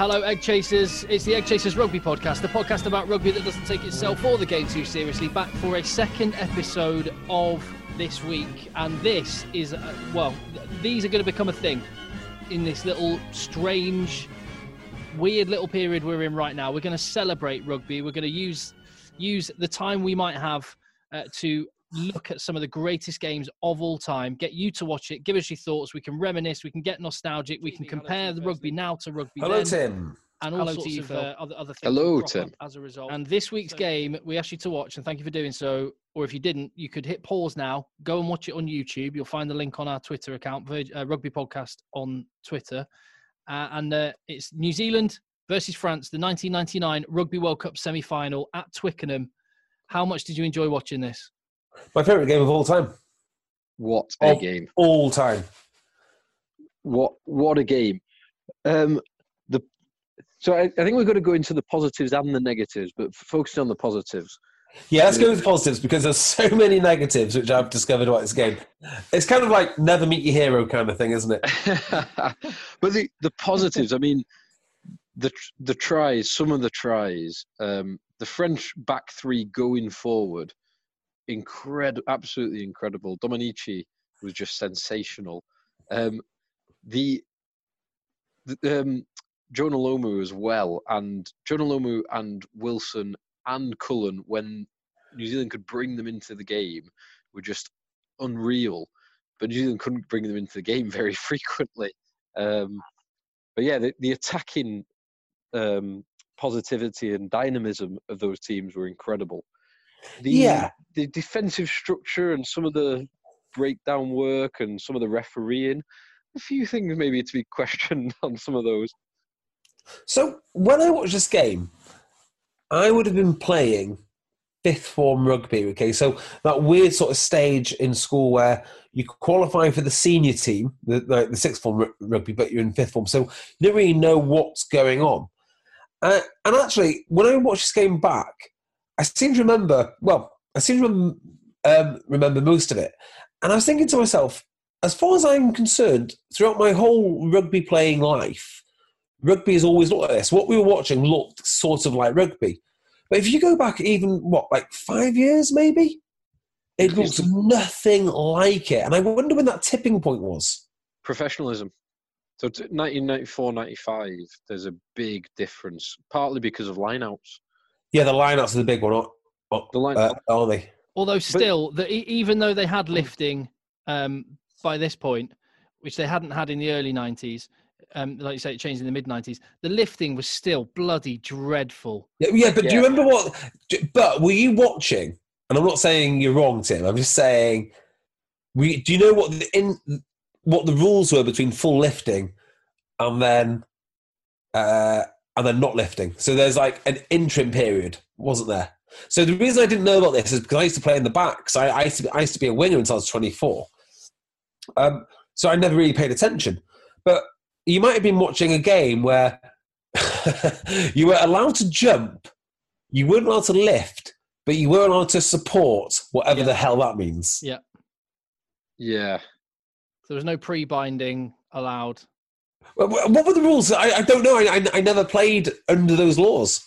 Hello, Egg Chasers. It's the Egg Chasers Rugby Podcast, the podcast about rugby that doesn't take itself or the game too seriously. Back for a second episode of this week, and this is uh, well, th- these are going to become a thing in this little strange, weird little period we're in right now. We're going to celebrate rugby. We're going to use use the time we might have uh, to look at some of the greatest games of all time, get you to watch it, give us your thoughts. We can reminisce, we can get nostalgic, we can compare the rugby now to rugby Hello, then, Tim. and all Hello sorts you, of uh, other, other things. Hello, Tim. As a result, and this week's game we asked you to watch, and thank you for doing so. Or if you didn't, you could hit pause now, go and watch it on YouTube. You'll find the link on our Twitter account, Virg- uh, Rugby Podcast on Twitter, uh, and uh, it's New Zealand versus France, the 1999 Rugby World Cup semi-final at Twickenham. How much did you enjoy watching this? My favourite game of all time. What a Of game! All time. What what a game! Um, the so I, I think we're going to go into the positives and the negatives, but focusing on the positives. Yeah, let's go with the positives because there's so many negatives which I've discovered about this game. It's kind of like never meet your hero kind of thing, isn't it? but the the positives, I mean, the the tries, some of the tries, um, the French back three going forward, incredible, absolutely incredible. Dominici was just sensational. Um, the, the um, Jonah Lomu as well, and Jonah Lomu and Wilson and Cullen, when New Zealand could bring them into the game, were just unreal. But New Zealand couldn't bring them into the game very frequently. Um, but yeah, the, the attacking um, positivity and dynamism of those teams were incredible. The, Yeah. the defensive structure and some of the breakdown work and some of the refereeing, a few things maybe to be questioned on some of those. So when I watched this game, I would have been playing fifth form rugby. Okay, so that weird sort of stage in school where you qualify for the senior team, the, the, the sixth form ru- rugby, but you're in fifth form, so you don't really know what's going on. Uh, and actually, when I watched this game back, I seem to remember. Well, I seem to rem- um, remember most of it, and I was thinking to myself, as far as I'm concerned, throughout my whole rugby playing life rugby has always looked like this. What we were watching looked sort of like rugby. But if you go back even, what, like five years maybe? It looks nothing like it. And I wonder when that tipping point was. Professionalism. So t- 1994, 95, there's a big difference, partly because of lineouts. Yeah, the lineouts are the big one, aren't- The line, uh, are they? Although still, the, e- even though they had lifting um, by this point, which they hadn't had in the early '90s, um, like you say, it changed in the mid '90s. The lifting was still bloody dreadful. Yeah, yeah but do you remember what? But were you watching? And I'm not saying you're wrong, Tim. I'm just saying, we, do you know what the in what the rules were between full lifting and then uh, and then not lifting? So there's like an interim period, wasn't there? So the reason I didn't know about this is because I used to play in the back. So I, I, used, to be, I used to be a winger until I was 24. Um, so I never really paid attention. But you might have been watching a game where you were allowed to jump, you weren't allowed to lift, but you were allowed to support, whatever Yeah. the hell that means. Yeah, yeah. there was no pre-binding allowed. Wha- wha- What were the rules? I, I don't know. I, I, I never played under those laws.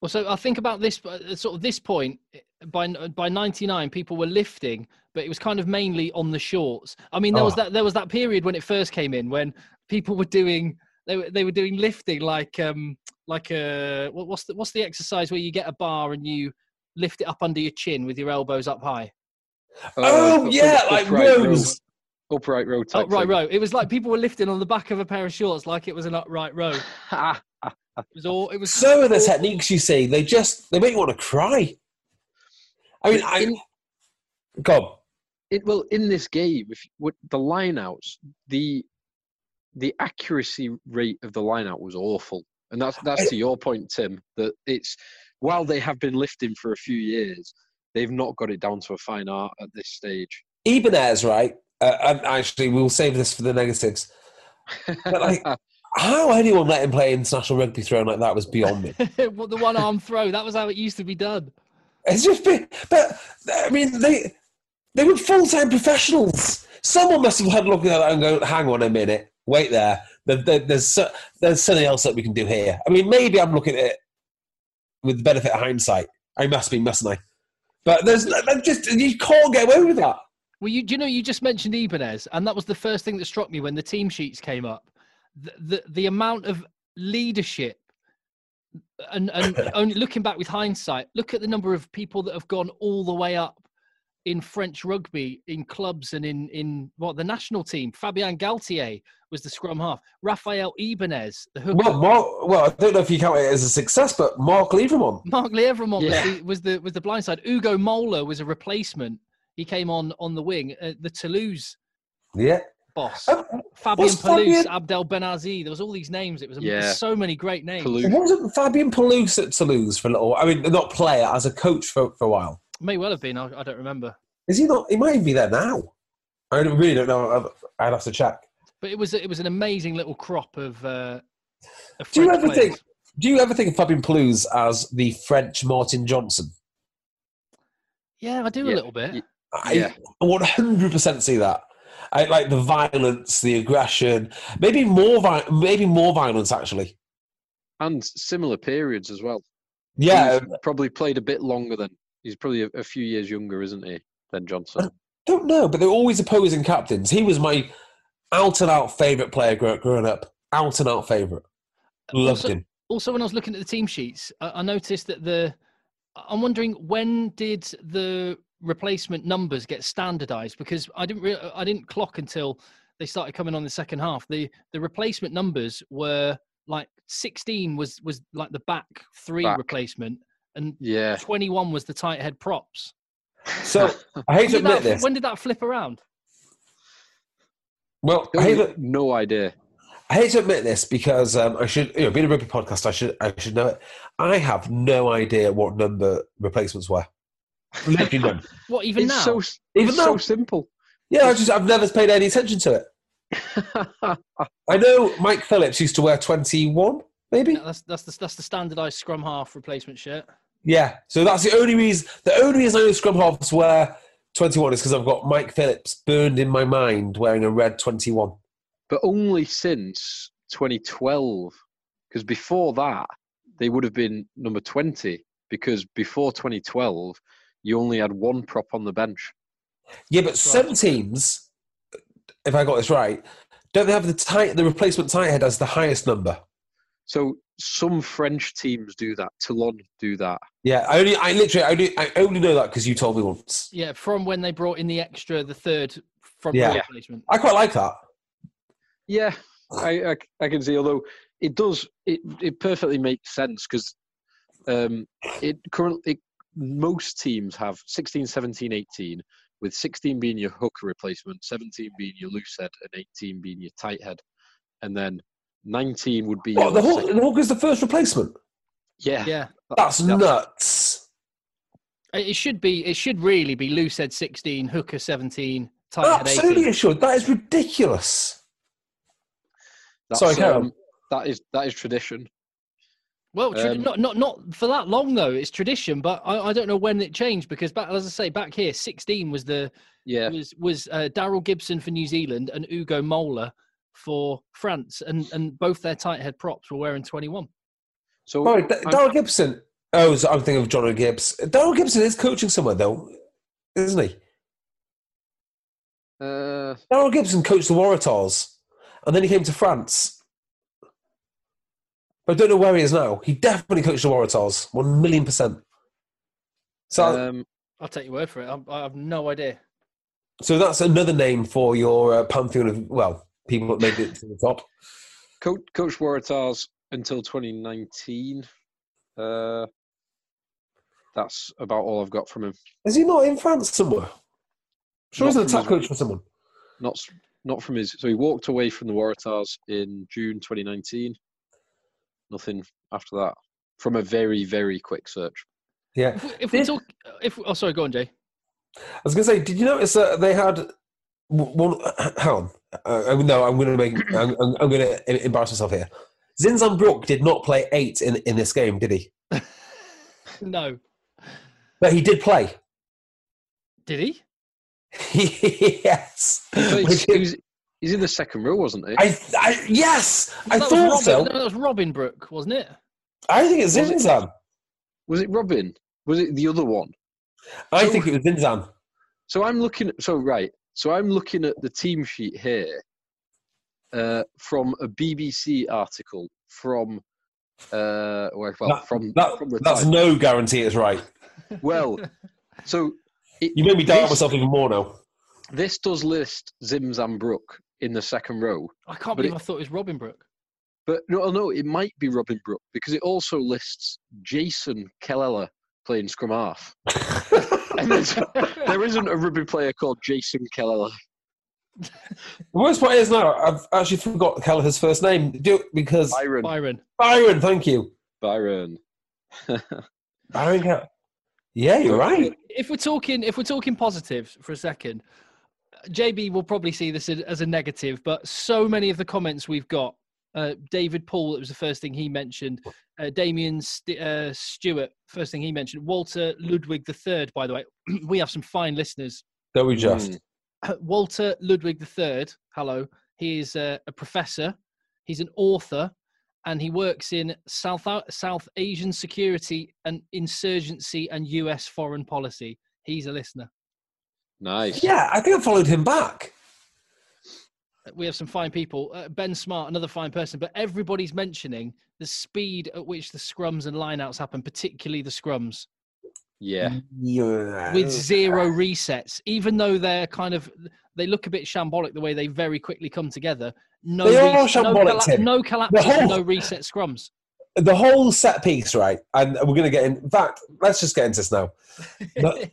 Well, so I think about this uh, sort of this point eh, by by '99, people were lifting, but it was kind of mainly on the shorts. I mean, there was Oh. that there was that period when it first came in when people were doing they were they were doing lifting like um like a what's the what's the exercise where you get a bar and you lift it up under your chin with your elbows up high. Oh, up- yeah, up- like upright rows. Upright row oh, type. Upright thing. row. It was like people were lifting on the back of a pair of shorts like it was an upright row. It was all. It was So are the techniques you see. They just they make you want to cry. I mean, I In- God, it, well, in this game, if with the lineouts, the the accuracy rate of the lineout was awful, and that's that's to your point, Tim. That it's while they have been lifting for a few years, they've not got it down to a fine art at this stage. Ibanez, right? Uh, and actually, we'll save this for the negatives. But like, how anyone let him play international rugby thrown like that was beyond me. Well, the one arm throw. That was how it used to be done. It's just been, but I mean, they they were full time professionals. Someone must have had a look at that and go, "Hang on a minute, wait there. There- there- There's so- there's something else that we can do here." I mean, maybe I'm looking at it with the benefit of hindsight. I must be, mustn't I? But there's just you can't get away with that. Well, you, do you know, you just mentioned Ibanez, and that was the first thing that struck me when the team sheets came up. The, the, the amount of leadership, and, and only looking back with hindsight, look at the number of people that have gone all the way up in French rugby, in clubs, and in, in what the national team. Fabian Galthié was the scrum half. Raphael Ibanez, the hooker. Well, Mark, well, I don't know if you count it as a success, but Marc Lievremont. Marc Lievremont Yeah. was, the, was the was the blind side. Ugo Mola was a replacement. He came on on the wing. Uh, the Toulouse Yeah. boss. Um, Fabian was Fabian- Pelous, Abdel Benazzi. There was all these names. It was Yeah. yeah. so many great names. Pelous. Wasn't Fabian Pelous at Toulouse for a little? I mean, not player as a coach for, for a while. May well have been. I, I don't remember. Is he not? He might even be there now. I really don't know. I'd- I'd have to check. But it was it was an amazing little crop of. Uh, of Do you ever players. think? Do you ever think of Fabian Pelous as the French Martin Johnson? Yeah, I do a little bit. Yeah. I Yeah. 100% see that. I like the violence, the aggression, maybe more, vi- maybe more violence actually. and similar periods as well. Yeah, He's probably played a bit longer than he's probably a, a few years younger, isn't he, than Johnson? I don't know, but they're always opposing captains. He was my out and out favorite player growing up. Out and out favorite. Loved Also- him. Also, when I was looking at the team sheets, I, I noticed that the. I'm wondering when did the replacement numbers get standardized? Because I didn't re- I didn't clock until they started coming on the second half. The the replacement numbers were like 16 was was like the back three Back. replacement, and Yeah. 21 was the tight head props. So I hate to admit that, this. when did that flip around? Well, I hate, to, no idea. I hate to admit this because um, I should, you know, being a rugby podcast, I should, I should know it. I have no idea what number replacements were. Literally none. What even it's now? so Even it's now. so simple. Yeah, I just, I've never paid any attention to it. I know Mike Phillips used to wear twenty-one, maybe. Yeah, that's that's the that's the standardized scrum half replacement shirt. Yeah, so that's the only reason. The only reason I know scrum halves wear twenty-one is because I've got Mike Phillips burned in my mind wearing a red twenty-one. but only since 2012, because before that they would have been number 20. Because before 2012, you only had one prop on the bench. Yeah, but some teams, if I got this right, don't they have the tight, the replacement tight head as the highest number? So some French teams do that. Toulon do that. Yeah, I only, I literally, I only, I only know that because you told me once. Yeah, from when they brought in the extra, the third from Yeah. replacement. I quite like that. Yeah, I, I, I can see. Although it does, it, it perfectly makes sense because um, it currently most teams have 16, 17, 18, with 16 being your hooker replacement, 17 being your loose head, and 18 being your tight head, and then 19 would be What, your the Hawk, second- the Hawk is the first replacement. yeah. Yeah, That's That's- nuts. it it should be. It should really be loose head sixteen, hooker seventeen, tight head Absolutely, it should. That is ridiculous. That's, Sorry, carry on. um, that is that is tradition. Well, tra- Um, not not not for that long though. It's tradition, but I, I don't know when it changed because back, as I say, back here, sixteen was the Yeah, was was uh, Daryl Gibson for New Zealand and Ugo Mola for France, and and both their tight head props were wearing twenty one. so Sorry, D- I'm- Daryl Gibson. Oh, so I'm thinking of John Gibbs. Daryl Gibson is coaching somewhere though, isn't he? uh, Daryl Gibson coached the Waratahs, and then he came to France. But I don't know where he is now. He definitely coached the Waratahs, one million percent. So, Um, I'll take your word for it. I, I have no idea. so that's another name for your uh, pantheon of well people that made it to the top. Coach, Coach Waratahs until 2019. Uh, that's about all I've got from him. Is he not in France somewhere? Sure, he's Not an attack coach for someone. Not not from his. So he walked away from the Waratahs in June 2019. Nothing after that. From a very very quick search. Yeah, If we, if we talk, if oh sorry, go on, Jay. I was going to say, did you notice that they had one? Hang on, uh, no, I'm going to make, I'm, I'm, I'm going to embarrass myself here. Zinzan Brooke did not play eight in in this game, did he? No, But he did play. did he? yes. He played- Which he was- he's in the second row, wasn't he? I, I, yes, I that thought was Robin, so. No, that was Robin Brooke, wasn't it? I think it's Was it? Zinzan. Was it Robin? Was it the other one? I So- think it was Zinzan. So I'm looking. So right. So I'm looking at the team sheet here uh, from a BBC article from uh, well, well That- from That, from the that's time. no guarantee it's right. well. So it, You made me doubt myself even more now. This does list Zinzan Brooke in the second row, I can't But believe it- I thought it was Robin Brooke. but no, oh, no, it might be Robin Brooke because it also lists Jason Kelleher playing scrum half. and there's, there isn't a rugby player called Jason Kelleher. The worst part is now I've actually forgot Kelleher's first name. Do because Byron. Byron. Byron. Thank you, Byron. Byron. Kell- Yeah, you're right. If we're talking, if we're talking positives for a second, JB will probably see this as a negative. But so many of the comments we've got, uh, David Paul, it was the first thing he mentioned. Uh, Damien St- uh, Stewart, first thing he mentioned. Walter Ludwig III, by the way, we have some fine listeners. Don't we just? Mm. Walter Ludwig III, hello. He is uh, a professor. He's an author, and he works in South South Asian security and insurgency and U.S. foreign policy. He's a listener. Nice. Yeah, I think I followed him back. We have some fine people. Uh, ben Smart, another fine person, but everybody's mentioning the speed at which the scrums and lineouts happen, particularly the scrums, Yeah. Yeah. with zero resets. Even though they're kind of, they look a bit shambolic the way they very quickly come together. No, They are no, shambolic, colla- no collapses, whole- no reset scrums. the whole set piece, right? And we're going to get in. In fact, let's just get into this now. The,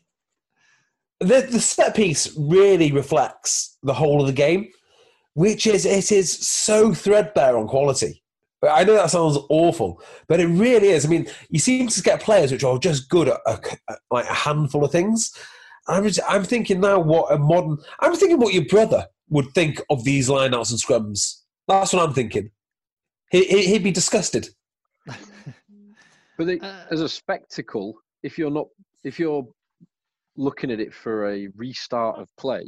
the, the set piece really reflects the whole of the game, which is it is so threadbare on quality. I know that sounds awful, but it really is. I mean, you seem to get players which are just good at, a, at like a handful of things. I'm, just, I'm thinking now what a modern. I'm thinking what your brother would think of these lineouts and scrums. That's what I'm thinking. He, he- he'd be disgusted. But they, Uh, as a spectacle, if you're not, if you're looking at it for a restart of play,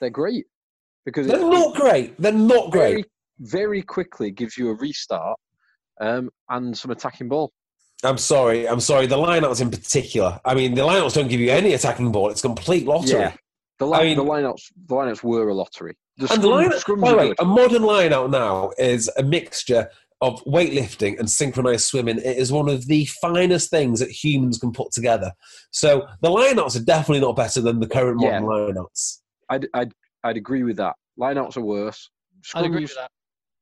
they're great because They're not great. They're not great. very, very quickly gives you a restart um, and some attacking ball. I'm sorry. I'm sorry. The lineouts in particular. I mean, the lineouts don't give you any attacking ball. It's complete lottery. Yeah. The, I line, mean- the lineouts, the lineouts were a lottery. The And the scrum, line, by the way, a modern lineout now is a mixture of weightlifting and synchronized swimming. It is one of the finest things that humans can put together. So the lineouts are definitely not better than the current modern Yeah. lineouts. I'd, I'd, I'd agree with that. Lineouts are worse. I'd agree with that.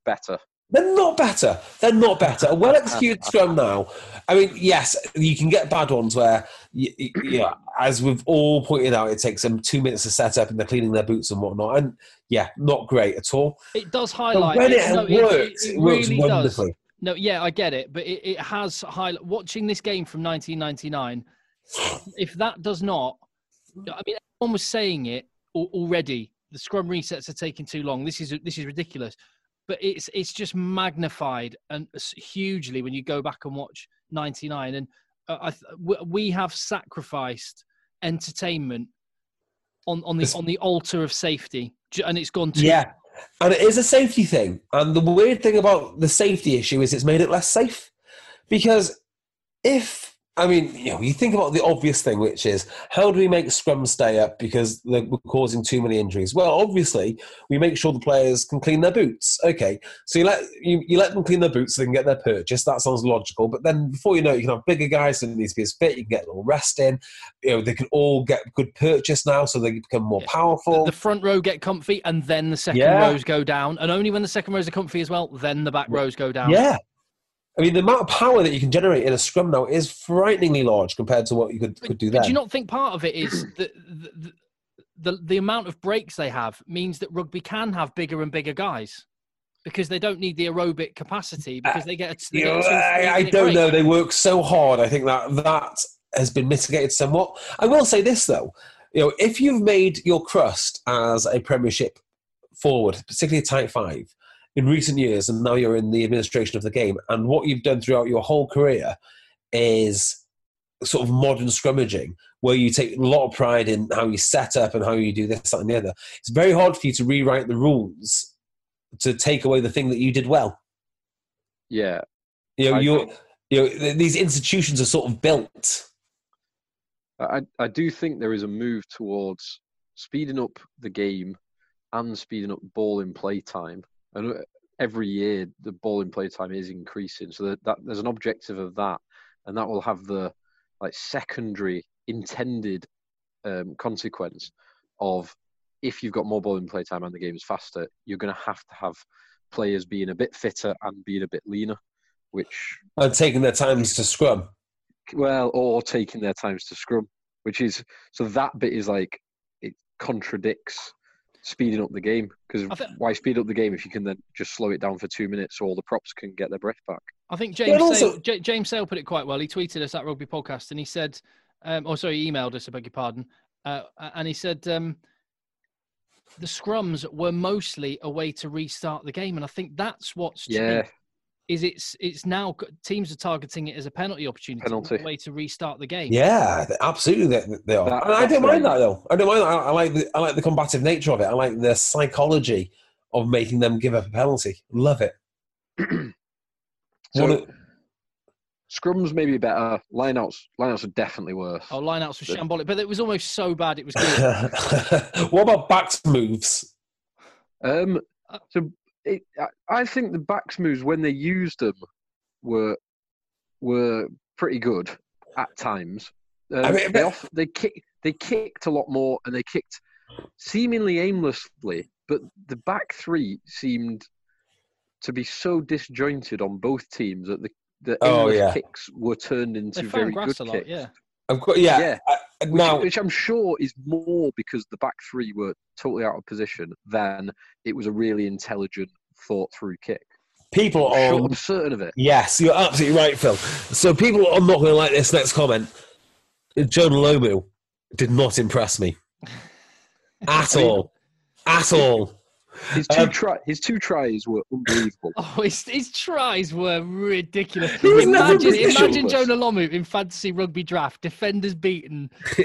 better. They're not better. They're not better. A well executed scrum now. I mean, yes, you can get bad ones where, you, yeah, as we've all pointed out, it takes them two minutes to set up and they're cleaning their boots and whatnot. And yeah, not great at all. It does But highlight. when it, no, works, it, it, it works really does. wonderfully. No, yeah, I get it, but it, it has highlight. Watching this game from 1999, if that does not, I mean, everyone was saying it already. The scrum resets are taking too long. This is this is ridiculous, but it's it's just magnified and hugely when you go back and watch 99. And uh, I, th- we have sacrificed entertainment on on the on the altar of safety, and it's gone too. Yeah. And it is a safety thing. And the weird thing about the safety issue is it's made it less safe. Because if I mean, you know, you think about the obvious thing, which is how do we make scrum stay up because we're causing too many injuries? Well, obviously, we make sure the players can clean their boots. Okay, so you let you, you let them clean their boots so they can get their purchase. That sounds logical. But then before you know it, you can have bigger guys that need to be as fit. You can get a little rest in. You know, they can all get good purchase now, so they become more Yeah. powerful. The front row get comfy, and then the second Yeah. rows go down. And only when the second rows are comfy as well, then the back rows go down. Yeah. I mean, the amount of power that you can generate in a scrum now is frighteningly large compared to what you could, could do But then. do you not think part of it is the, the, the, the, the amount of breaks they have means that rugby can have bigger and bigger guys because they don't need the aerobic capacity uh, because they get a, they get a I, I don't break. know. They work so hard. I think that that has been mitigated somewhat. I will say this though, you know, if you've made your crust as a Premiership forward, particularly a tight five, in recent years, and now you're in the administration of the game, and what you've done throughout your whole career is sort of modern scrummaging, where you take a lot of pride in how you set up and how you do this, that, and the other. It's very hard for you to rewrite the rules to take away the thing that you did well. Yeah, You know, you're, think- you know, these institutions are sort of built. I, I do think there is a move towards speeding up the game and speeding up ball in play time. And uh, every year the ball in play time is increasing, so that, that there's an objective of that, and that will have the like secondary intended um, consequence of if you've got more ball in play time and the game is faster, you're going to have to have players being a bit fitter and being a bit leaner, which and taking their times to scrum. well, or taking their times to scrum, which is so that bit is like it contradicts speeding up the game because I thi- why speed up the game if you can then just slow it down for two minutes so all the props can get their breath back? I think James and also- Sale, J- James Sale put it quite well. He tweeted us at Rugby Podcast and he said, um, oh sorry, he emailed us. I beg your pardon. Uh, and he said um, the scrums were mostly a way to restart the game, and I think that's what's Yeah, changed, is it's it's now teams are targeting it as a penalty opportunity, not Penalty. a way to restart the game. Yeah, absolutely, they, they are. That- and I don't mind right. that though. I don't mind that. I, I like the I like the combative nature of it. I like the psychology of making them give up a penalty. Love it. so One scrums may be better. Lineouts, lineouts are definitely worse. Oh, lineouts were shambolic, but it was almost so bad it was good. what about backs moves? Um, Uh, so it, I, I think the backs moves when they used them were were pretty good at times. Um, I mean, they off, they kick they kicked a lot more and they kicked seemingly aimlessly, but the back three seemed to be so disjointed on both teams that the the Oh, aimless yeah. kicks were turned into They very grass good a lot, kicks. yeah. I've got yeah. Yeah. I- Which, now which I'm sure is more because the back three were totally out of position than it was a really intelligent, thought through kick. people I'm, sure, I'm certain of it. Yes, you're absolutely right, Phil. So people are not going to like this next comment. Jonah Lomu did not impress me at all, at all. His two Um, try, his two tries were unbelievable. Oh, his, his tries were ridiculous. He was imagine positioned. imagine Jonah Lomu in fantasy rugby draft, defenders beaten,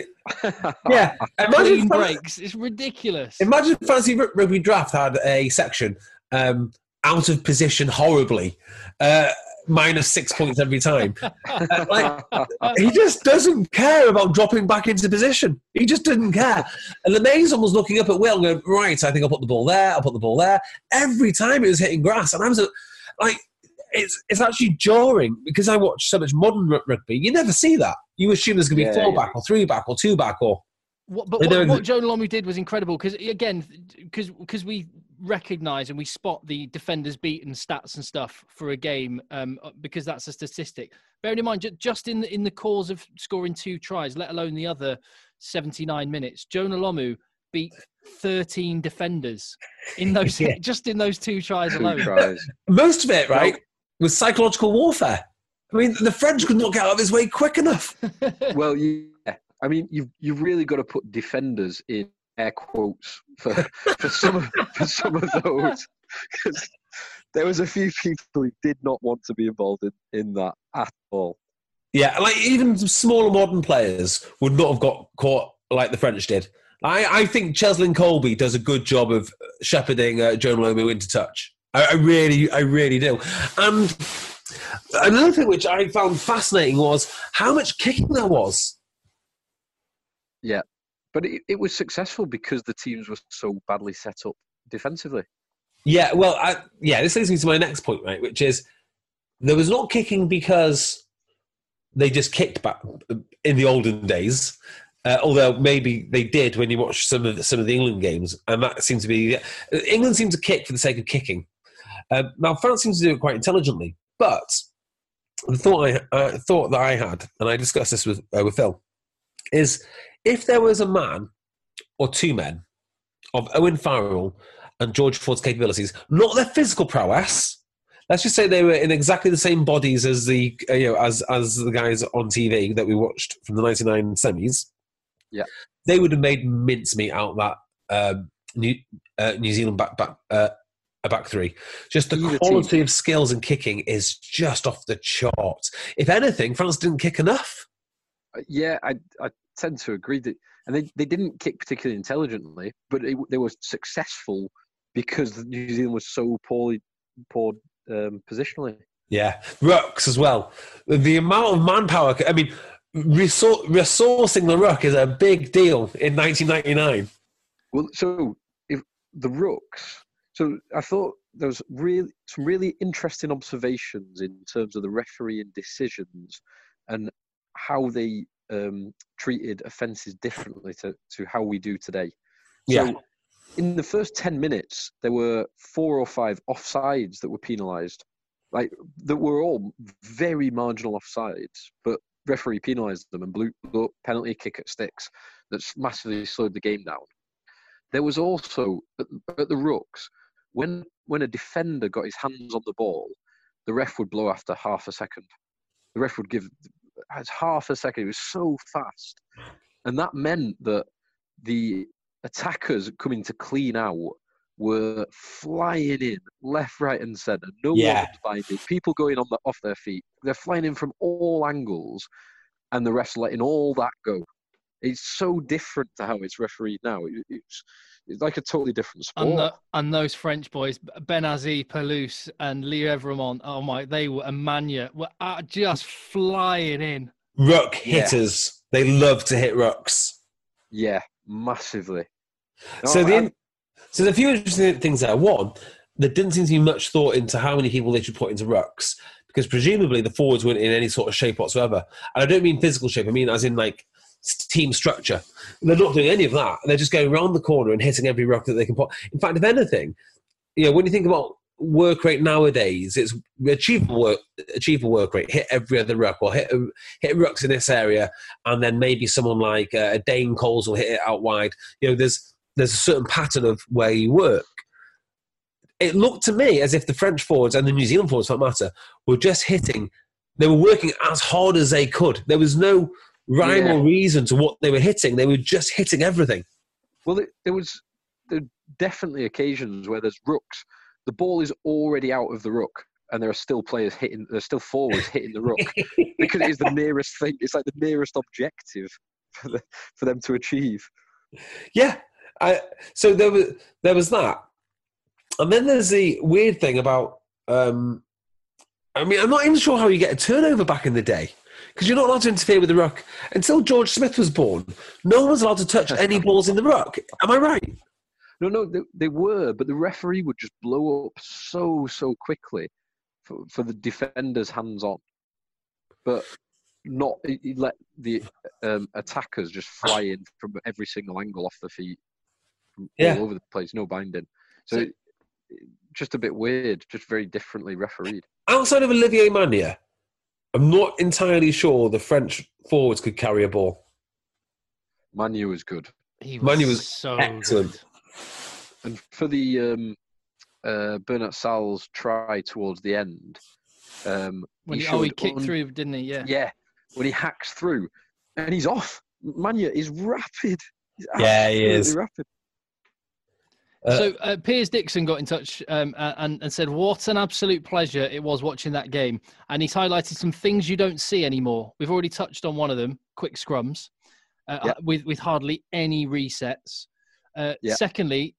Yeah, clean imagine, breaks. It's ridiculous. imagine fantasy rugby draft had a section um, out of position horribly, uh, minus six points every time. Uh, like, he just doesn't care about dropping back into position. He just didn't care. And the Mason was looking up at Will, going, right, I think I'll put the ball there, I'll put the ball there. Every time it was hitting grass. And I was like, it's, it's actually jarring because I watch so much modern rugby. You never see that. You assume there's going to be Yeah, four yeah. back or three back or two back or. What, but what, don't- what Jonah Lomu did was incredible because again, because because we recognise and we spot the defenders beaten stats and stuff for a game um, because that's a statistic. Bearing in mind, just in the, in the cause of scoring two tries, let alone the other seventy nine minutes, Jonah Lomu beat thirteen defenders in those Yeah. just in those two tries two alone. tries. Most of it, right, was psychological warfare. I mean, the French could not get out of his way quick enough. Well, yeah. I mean, you've you've really got to put defenders in air quotes for for some of for some of those because there was a few people who did not want to be involved in, in that at all. Yeah, like even smaller modern players would not have got caught like the French did. I, I think Cheslin Kolbe does a good job of shepherding uh, Jonah Lomu into touch. I, I really, I really do. And Another thing which I found fascinating was how much kicking there was. But it, it was successful because the teams were so badly set up defensively. Yeah, well, I, yeah, this leads me to my next point, right? Which is there was not kicking because they just kicked back in the olden days. Uh, although maybe they did when you watch some of the, some of the England games, and that seems to be England seems to kick for the sake of kicking. Um, now France seems to do it quite intelligently, but the thought I uh, thought that I had, and I discussed this with uh, with Phil, is if there was a man or two men of Owen Farrell and George Ford's capabilities, not their physical prowess. Let's just say they were in exactly the same bodies as the uh, you know as as the guys on TV that we watched from the '99 semis. Yeah. they would have made mincemeat out of that um, New uh, New Zealand back back uh, a back three. Just the Either quality of skills and kicking is just off the charts. If anything, France didn't kick enough. Uh, Yeah, I, I tend to agree that, and they, they didn't kick particularly intelligently, but they, they were successful because New Zealand was so poorly poor um, positionally. Yeah, rucks as well. The amount of manpower. I mean, resor- resourcing the ruck is a big deal in 1999. Well, so if the rucks, so I thought there was really some really interesting observations in terms of the refereeing decisions and how they um, treated offences differently to, to how we do today. Yeah. So in the first 10 minutes, there were four or five offsides that were penalised. Like, that were all very marginal offsides, but referee penalised them and blew, blew up penalty kick at sticks that's massively slowed the game down. There was also at, at the rucks when when a defender got his hands on the ball, the ref would blow after half a second. The ref would give as half a second. It was so fast, and that meant that the attackers coming to clean out were flying in left, right, and centre. No Yeah. one's binding. People going on the, off their feet. They're flying in from all angles, and the refs letting all that go. It's so different to how it's refereed now. It- it's it's like a totally different sport. And, the, and those French boys, Benazzi, Pelous, and Lievremont, oh my, they were, and Magne, were uh, just flying in. Ruck Yeah. hitters. They love to hit rucks. Yeah, massively. so the I- so the few interesting things there. One, there didn't seem to be much thought into how many people they should put into rucks because presumably the forwards weren't in any sort of shape whatsoever. And I don't mean physical shape. I mean as in like s- team structure. They're not doing any of that. They're just going around the corner and hitting every rock that they can put. In fact, if anything, you know, when you think about work rate nowadays, it's achievable work, achievable work rate. Hit every other ruck or hit hit rucks in this area, and then maybe someone like uh, Dane Coles will hit it out wide. You know, there's there's a certain pattern of where you work. It looked to me as if the French forwards and the New Zealand forwards, for that matter, were just hitting. They were working as hard as they could. There was no rhyme Yeah. or reason to what they were hitting. They were just hitting everything. Well, there- was there definitely occasions where there's rucks. The ball is already out of the ruck, and there are still players hitting. There's still forwards hitting the ruck because it is the nearest thing. It's like the nearest objective for the, for them to achieve. Yeah. I, so there was there was that, and then there's the weird thing about. Um, I mean, I'm not even sure how you get a turnover back in the day because you're not allowed to interfere with the ruck until George Smith was born. No one was allowed to touch any balls in the ruck. Am I right? No, no, they, they were, but the referee would just blow up so so quickly for, for the defenders hands on, but not he let the um, attackers just fly in from every single angle off the feet, from Yeah. all over the place, no binding. So, So- it- just a bit weird, just very differently refereed. Outside of Olivier Magne, I'm not entirely sure the French forwards could carry a ball. Manu was good, He Manu was so excellent. good. and for the um, uh, Bernat-Salles's try towards the end, um, When he, oh, he kicked un- through, didn't he? Yeah. Yeah, when he hacks through and he's off. Magne is rapid. He's Yeah, he is. Rapid. Uh, so uh, Piers Dixon got in touch um, and, and said, "What an absolute pleasure it was watching that game." And he's highlighted some things you don't see anymore. We've already touched on one of them: quick scrums, uh, Yeah. with with hardly any resets. Uh, Yeah. Secondly,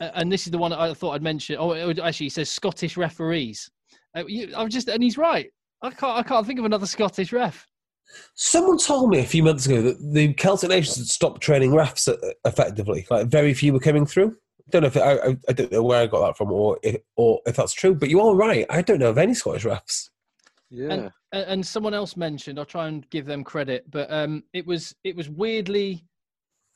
uh, and this is the one I thought I'd mention. Oh, actually, he says Scottish referees. Uh, you, I'm just, and he's right. I can't, I can't think of another Scottish ref. Someone told me a few months ago that the Celtic nations had stopped training refs uh, effectively. Like very few were coming through. I don't know if it, I, I, I don't know where I got that from, or if, or if that's true. But you are right. I don't know of any Scottish refs. Yeah. And, and someone else mentioned, I'll try and give them credit, but um, it was it was weirdly.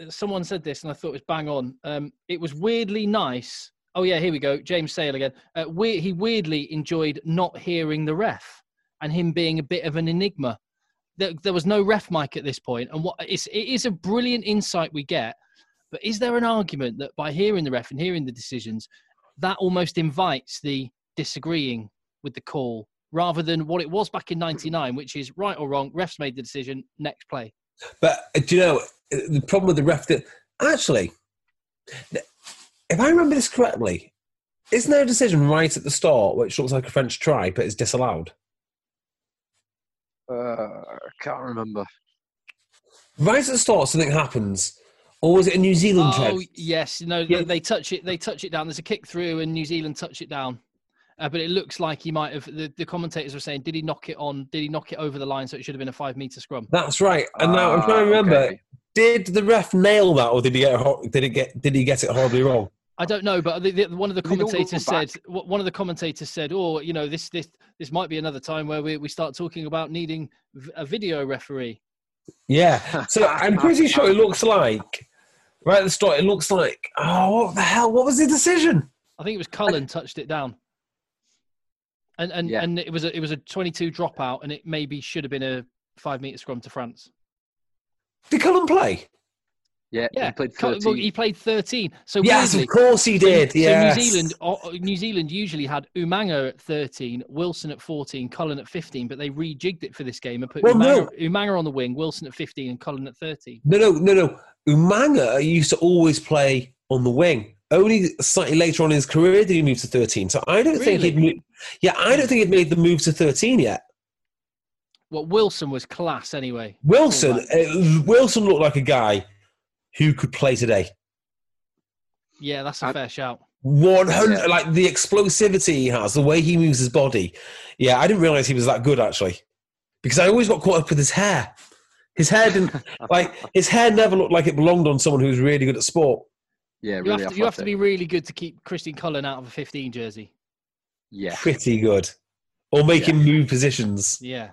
Someone said this, and I thought it was bang on. Um, it was weirdly nice. Oh yeah, here we go. James Sale again. Uh, we, he weirdly enjoyed not hearing the ref and him being a bit of an enigma. There, there was no ref mic at this point, and what it's, it is a brilliant insight we get. But is there an argument that by hearing the ref and hearing the decisions, that almost invites the disagreeing with the call rather than what it was back in '99, which is right or wrong, refs made the decision, next play. But uh, do you know the problem with the ref? That actually, if I remember this correctly, isn't there a decision right at the start which looks like a French try but is disallowed? Uh, I can't remember. Right at the start, something happens, or was it a New Zealand Oh try? yes, no, Yeah. they, they touch it. They touch it down. There's a kick through, and New Zealand touch it down. Uh, but it looks like he might have. The, the commentators were saying, did he knock it on? Did he knock it over the line? So it should have been a five meter scrum. That's right. And now I'm trying to Ah, remember: okay. did the ref nail that, or did he get it, did it get did he get it horribly wrong? I don't know, but the, the, one of the They don't go commentators said w- one of the commentators said, "Oh, you know, this this this might be another time where we, we start talking about needing a video referee." Yeah. So I'm pretty sure it looks like right at the start. It looks like oh, what the hell? What was the decision? I think it was Cullen touched it down, and and Yeah. and it was a it was a 22 dropout, and it maybe should have been a five meter scrum to France. Did Cullen play? Yeah, Yeah, he played 13. well, he played 13. So Yes, weirdly, of course he did. So, yes. so New Zealand, New Zealand usually had Umaga at 13, Wilson at 14, Cullen at 15, but they rejigged it for this game and put Well, no. Umaga, Umaga on the wing, Wilson at 15, and Cullen at 13. No, no, no, no. Umaga used to always play on the wing. Only slightly later on in his career did he move to 13. So I don't think he'd. Really? Yeah, I don't think he'd made the move to 13 yet. Well, Wilson was class anyway. Wilson, uh, Wilson looked like a guy who could play today. Yeah, that's a I- fair shout. One hundred, Yeah. like the explosivity he has, the way he moves his body. Yeah, I didn't realize he was that good actually, because I always got caught up with his hair. His hair didn't like his hair never looked like it belonged on someone who was really good at sport. yeah, You really have, to, you have to be really good to keep Christian Cullen out of a 15 jersey. Yeah. Pretty good, or make him move positions. Yeah.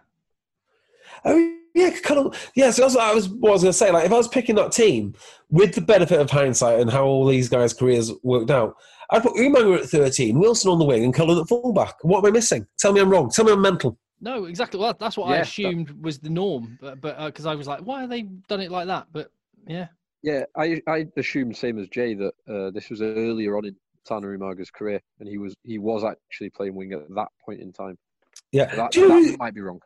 Oh yeah, kind of. Yeah, so that's what I was what I was going to say. Like, if I was picking that team with the benefit of hindsight and how all these guys' careers worked out, I'd put Umaga at thirteen, Wilson on the wing, and Cullen at fullback. What am I missing? Tell me I'm wrong. Tell me I'm mental. No, exactly. Well, that's what I Yeah, that- assumed was the norm, but but because I was like, why have they done it like that? But yeah, Yeah, I I assumed same as Jay that uh, this was earlier on in Tana Umaga's career, and he was he was actually playing wing at that point in time. Yeah. That, you know that who, might be wrong.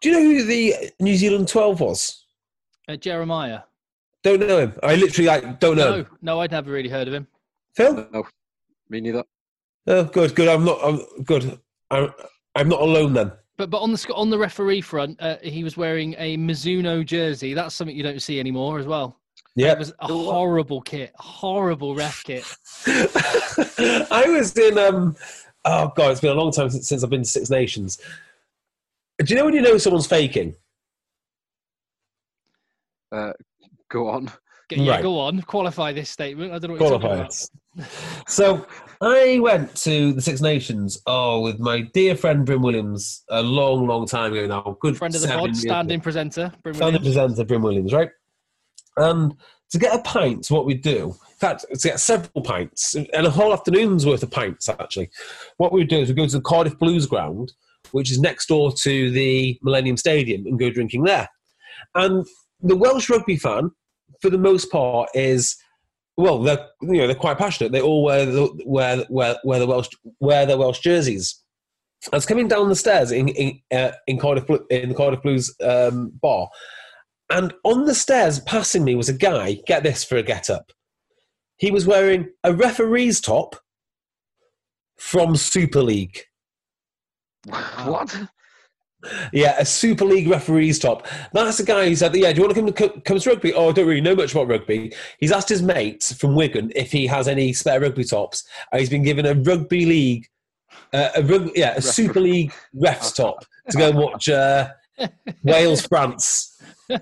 Do you know who the New Zealand twelve was? uh, Ieremia. Don't know him. I literally like don't know. No, no, I'd never really heard of him. Phil. No, me neither. Oh, good, good. I'm not. I'm good. I'm. I'm not alone then. But but on the sc- on the referee front, uh, he was wearing a Mizuno jersey. That's something you don't see anymore as well. Yeah. It was a horrible kit, horrible ref kit. I was in um oh god, it's been a long time since, since I've been to Six Nations. Do you know when you know someone's faking? Uh, go on. Go- Yeah, Right. go on, qualify this statement. I don't know what you're talking Qualified. about. So I went to the Six Nations, oh, with my dear friend Bryn Williams a long, long time ago now. Good Friend of the pod, standing ago. presenter. Bryn Founding Williams. presenter Bryn Williams, right? And to get a pint, what we do, in fact, to get several pints, and a whole afternoon's worth of pints, actually, what we do is we go to the Cardiff Blues ground, which is next door to the Millennium Stadium, and go drinking there. And the Welsh rugby fan, for the most part, is well, they're you know they're quite passionate. They all wear the wear wear, wear the Welsh wear their Welsh jerseys. I was coming down the stairs in in, uh, in Cardiff in the Cardiff Blues um, bar, and on the stairs passing me was a guy. Get this for a get up. He was wearing a referee's top from Super League. What? Yeah, a Super League referee's top. That's the guy who said, "Yeah, do you want to come to come to rugby?" Oh, I don't really know much about rugby. He's asked his mates from Wigan if he has any spare rugby tops, and he's been given a rugby league uh, a rug- yeah, a Super League ref's top to go and watch uh, Wales France.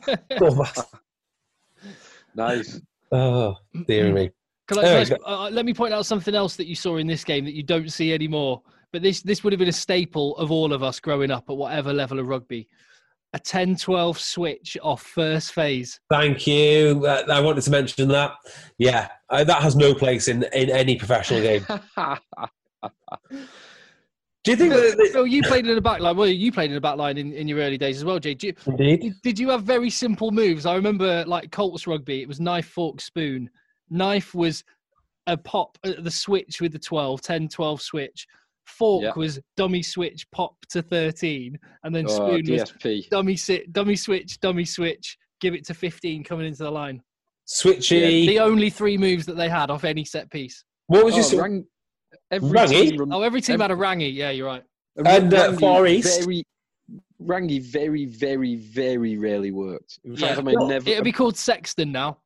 Nice. oh, dear me. Can I, There can I- uh, let me point out something else that you saw in this game that you don't see anymore. But this this would have been a staple of all of us growing up at whatever level of rugby. A 10-12 switch off first phase. Thank you. Uh, I wanted to mention that. Yeah, uh, that has no place in, in any professional game. Do you think that? Phil, you played in the back line. Well, you played in the back line in, in your early days as well, Jay. You, indeed. did you have very simple moves? I remember like Colts rugby, it was knife, fork, spoon. Knife was a pop the switch with the 12, 10, 12 switch. Fork Yeah. was dummy switch, pop to 13. And then oh, spoon was DSP. dummy sit, dummy switch, dummy switch, give it to 15 coming into the line. Switchy. The only three moves that they had off any set piece. what was Oh, your sort- rang, every Rangy? team Oh, every team Em- had a rangy. Yeah, you're right. And, uh, Far East? Very, Rangy very, very, very rarely worked. In fact, Yeah. I may Well, never. It'd be called Sexton now.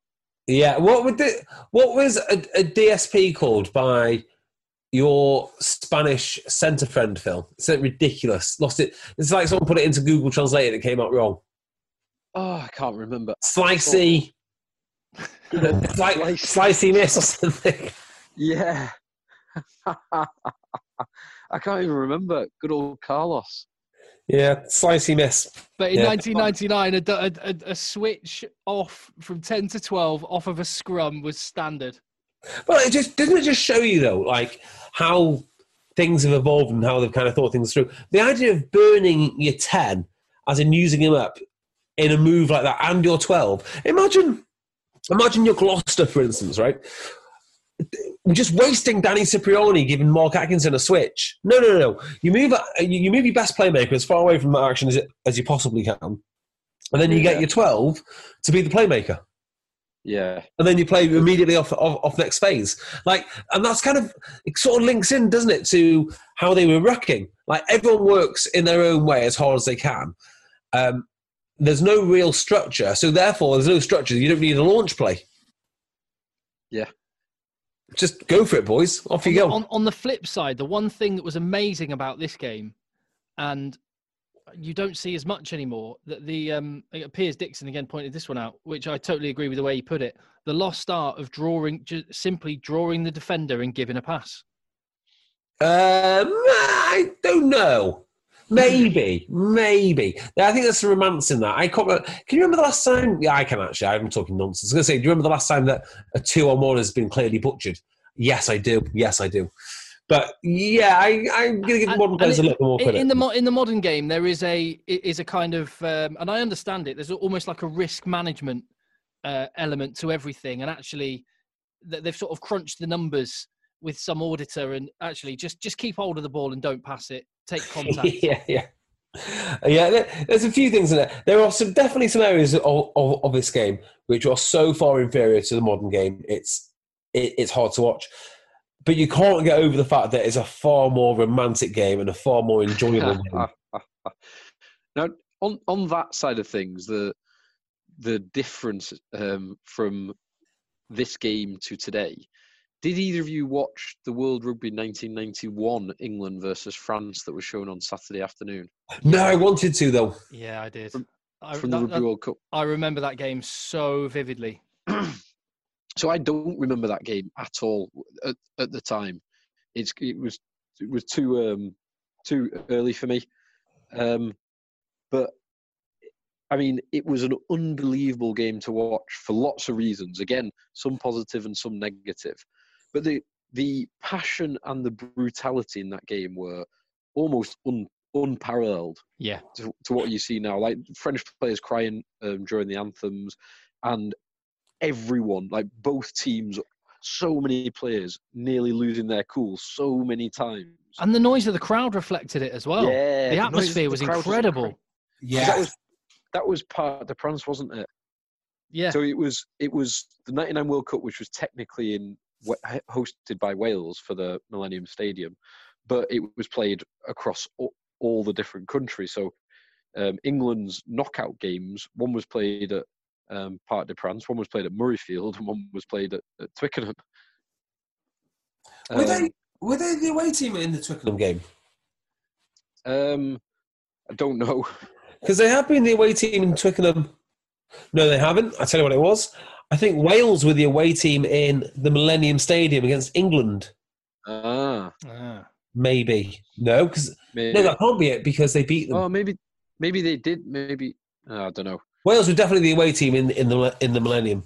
Yeah. What would the, What was a, a DSP called by your Spanish centre friend, Phil? It's ridiculous. Lost it. It's like someone put it into Google Translate and it came out wrong. oh, I can't remember. Slicey. Oh. It's like slicey miss or something. Yeah. I can't even remember. Good old Carlos. Yeah, slicey miss. But in Yeah. 1999, a, a, a, a switch off from 10 to 12 off of a scrum was standard. Well, it just doesn't it just show you though, like how things have evolved and how they've kind of thought things through. The idea of burning your ten, as in using him up in a move like that, and your twelve. Imagine, imagine your Gloucester, for instance, right? Just wasting Danny Cipriani giving Mark Atkinson a switch. No, no, no, no. You move, you you move your best playmaker as far away from that action as, as you possibly can, and then you get your twelve to be the playmaker Yeah. and then you play immediately off, off off next phase. Like, and that's kind of it sort of links in, doesn't it, to how they were rucking? Like everyone works in their own way as hard as they can. Um, there's no real structure, so therefore there's no structure. You don't need a launch play. Yeah. Just go for it, boys. Off On you the, go. on, on the flip side, the one thing that was amazing about this game, and you don't see as much anymore, that the um, Piers Dixon again pointed this one out, which I totally agree with the way he put it. The lost art of drawing, just simply drawing the defender and giving a pass. Um, I don't know. Maybe, maybe. I think there's some romance in that. I can't. Can you remember the last time? Yeah, I can actually. I'm talking nonsense. I was going to say, do you remember the last time that a two on one has been clearly butchered? Yes, I do. Yes, I do. But yeah, I, I'm going to give And- modern players a it- little more credit. in the mo- in the modern game, there is a is a kind of, um, and I understand it. There's almost like a risk management uh, element to everything, and actually, th- they've sort of crunched the numbers with some auditor, and actually, just just keep hold of the ball and don't pass it. Take contact. yeah, yeah. Yeah, there's a few things in there. There are some definitely some areas of, of, of this game which are so far inferior to the modern game. It's it, it's hard to watch, but you can't get over the fact that it's a far more romantic game and a far more enjoyable game. now, on on that side of things, the the difference um, from this game to today. Did either of you watch the World Rugby 1991 England versus France that was shown on Saturday afternoon No, I wanted to though. Yeah, I did. From- I, from the Rugby that- World Cup? I remember that game so vividly. so I don't remember that game at all at, at the time. It's it was it was too um too early for me. Um, but I mean, it was an unbelievable game to watch for lots of reasons. Again, some positive and some negative. But the the passion and the brutality in that game were almost un, unparalleled Yeah, to, to what you see now. Like French players crying um, during the anthems, and everyone, like both teams, so many players nearly losing their cool so many times. and the noise of the crowd reflected it as well. yeah, the noise- atmosphere was the crowd incredible. incre- Yeah, That was that was part of the France, wasn't it? Yeah, So it was it was the '99 World Cup, which was technically in hosted by Wales for the Millennium Stadium, but it was played across all, all the different countries. So um, England's knockout games, one was played at um, Parc des Princes, one was played at Murrayfield, and one was played at, at Twickenham. Were Um, they Were they the away team in the Twickenham game? Um, I don't know. Because they have been the away team in Twickenham. No, they haven't. I tell you what it was. I think Wales were the away team in the Millennium Stadium against England. Ah, Ah. Maybe no, because no, that can't be it because they beat them. oh, maybe, maybe they did. Maybe I don't know. Wales were definitely the away team in in the in the Millennium.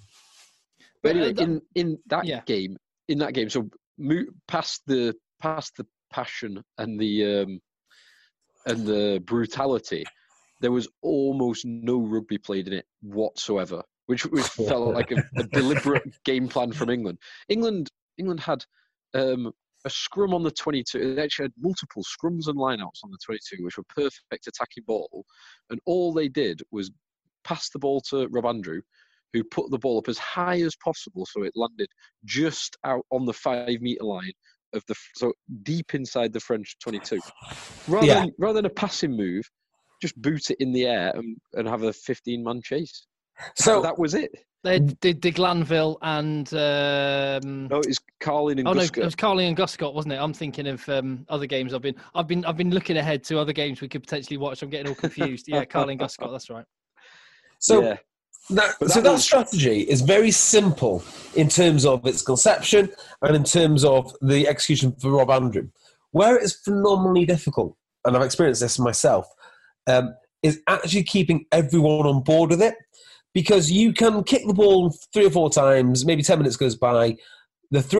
But But, uh, anyway, in in that yeah. game, in that game, so mo- past the past the passion and the um, and the brutality, there was almost no rugby played in it whatsoever, which which felt like a, a deliberate game plan from England. England England had um, a scrum on the 22. They actually had multiple scrums and lineouts on the 22, which were perfect attacking ball, and all they did was pass the ball to Rob Andrew, who put the ball up as high as possible so it landed just out on the five meter line of the so deep inside the French 22. Rather Yeah. than rather than a passing move, just boot it in the air and, and have a 15 man chase. So that was it. They did the Glanville and um, No, it's Carlin and oh no, it was Carling and Guscott, wasn't it? I'm thinking of um, other games. I've been, I've been, I've been looking ahead to other games we could potentially watch. I'm getting all confused. Yeah, Carling and Guscott. That's right. So yeah. that, so that that was- strategy is very simple in terms of its conception and in terms of the execution for Rob Andrew. Where it is phenomenally difficult, and I've experienced this myself, um, is actually keeping everyone on board with it. Because you can kick the ball three or four times, maybe 10 minutes goes by, the three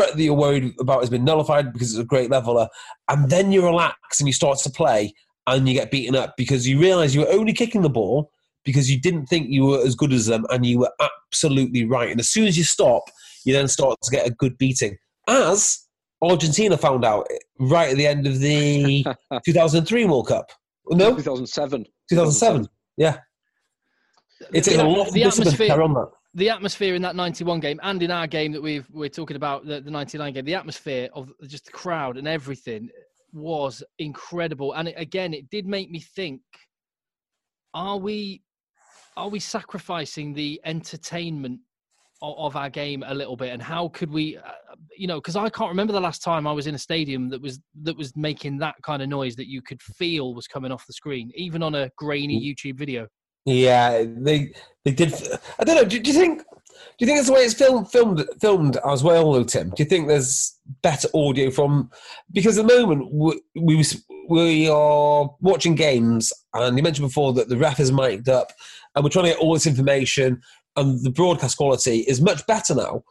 threat that you're worried about has been nullified because it's a great leveler, and then you relax and you start to play and you get beaten up because you realise you were only kicking the ball because you didn't think you were as good as them and you were absolutely right. And as soon as you stop, you then start to get a good beating. As Argentina found out right at the end of the 2003 World Cup. No, 2007. 2007. Yeah. It's, a lot of the atmosphere, on that. The atmosphere in that 91 game and in our game that we've we're talking about the, the 99 game the atmosphere of just the crowd and everything was incredible. And it, again it did make me think are we are we sacrificing the entertainment of, of our game a little bit? And how could we uh, you know because i can't remember the last time i was in a stadium that was that was making that kind of noise that you could feel was coming off the screen even on a grainy youtube video Yeah, they they did. I don't know. Do, do you think? Do you think it's the way it's filmed filmed filmed as well, though, Tim? Do you think there's better audio from? Because at the moment we we, we are watching games, and you mentioned before that the ref is mic'd up, and we're trying to get all this information, and the broadcast quality is much better now.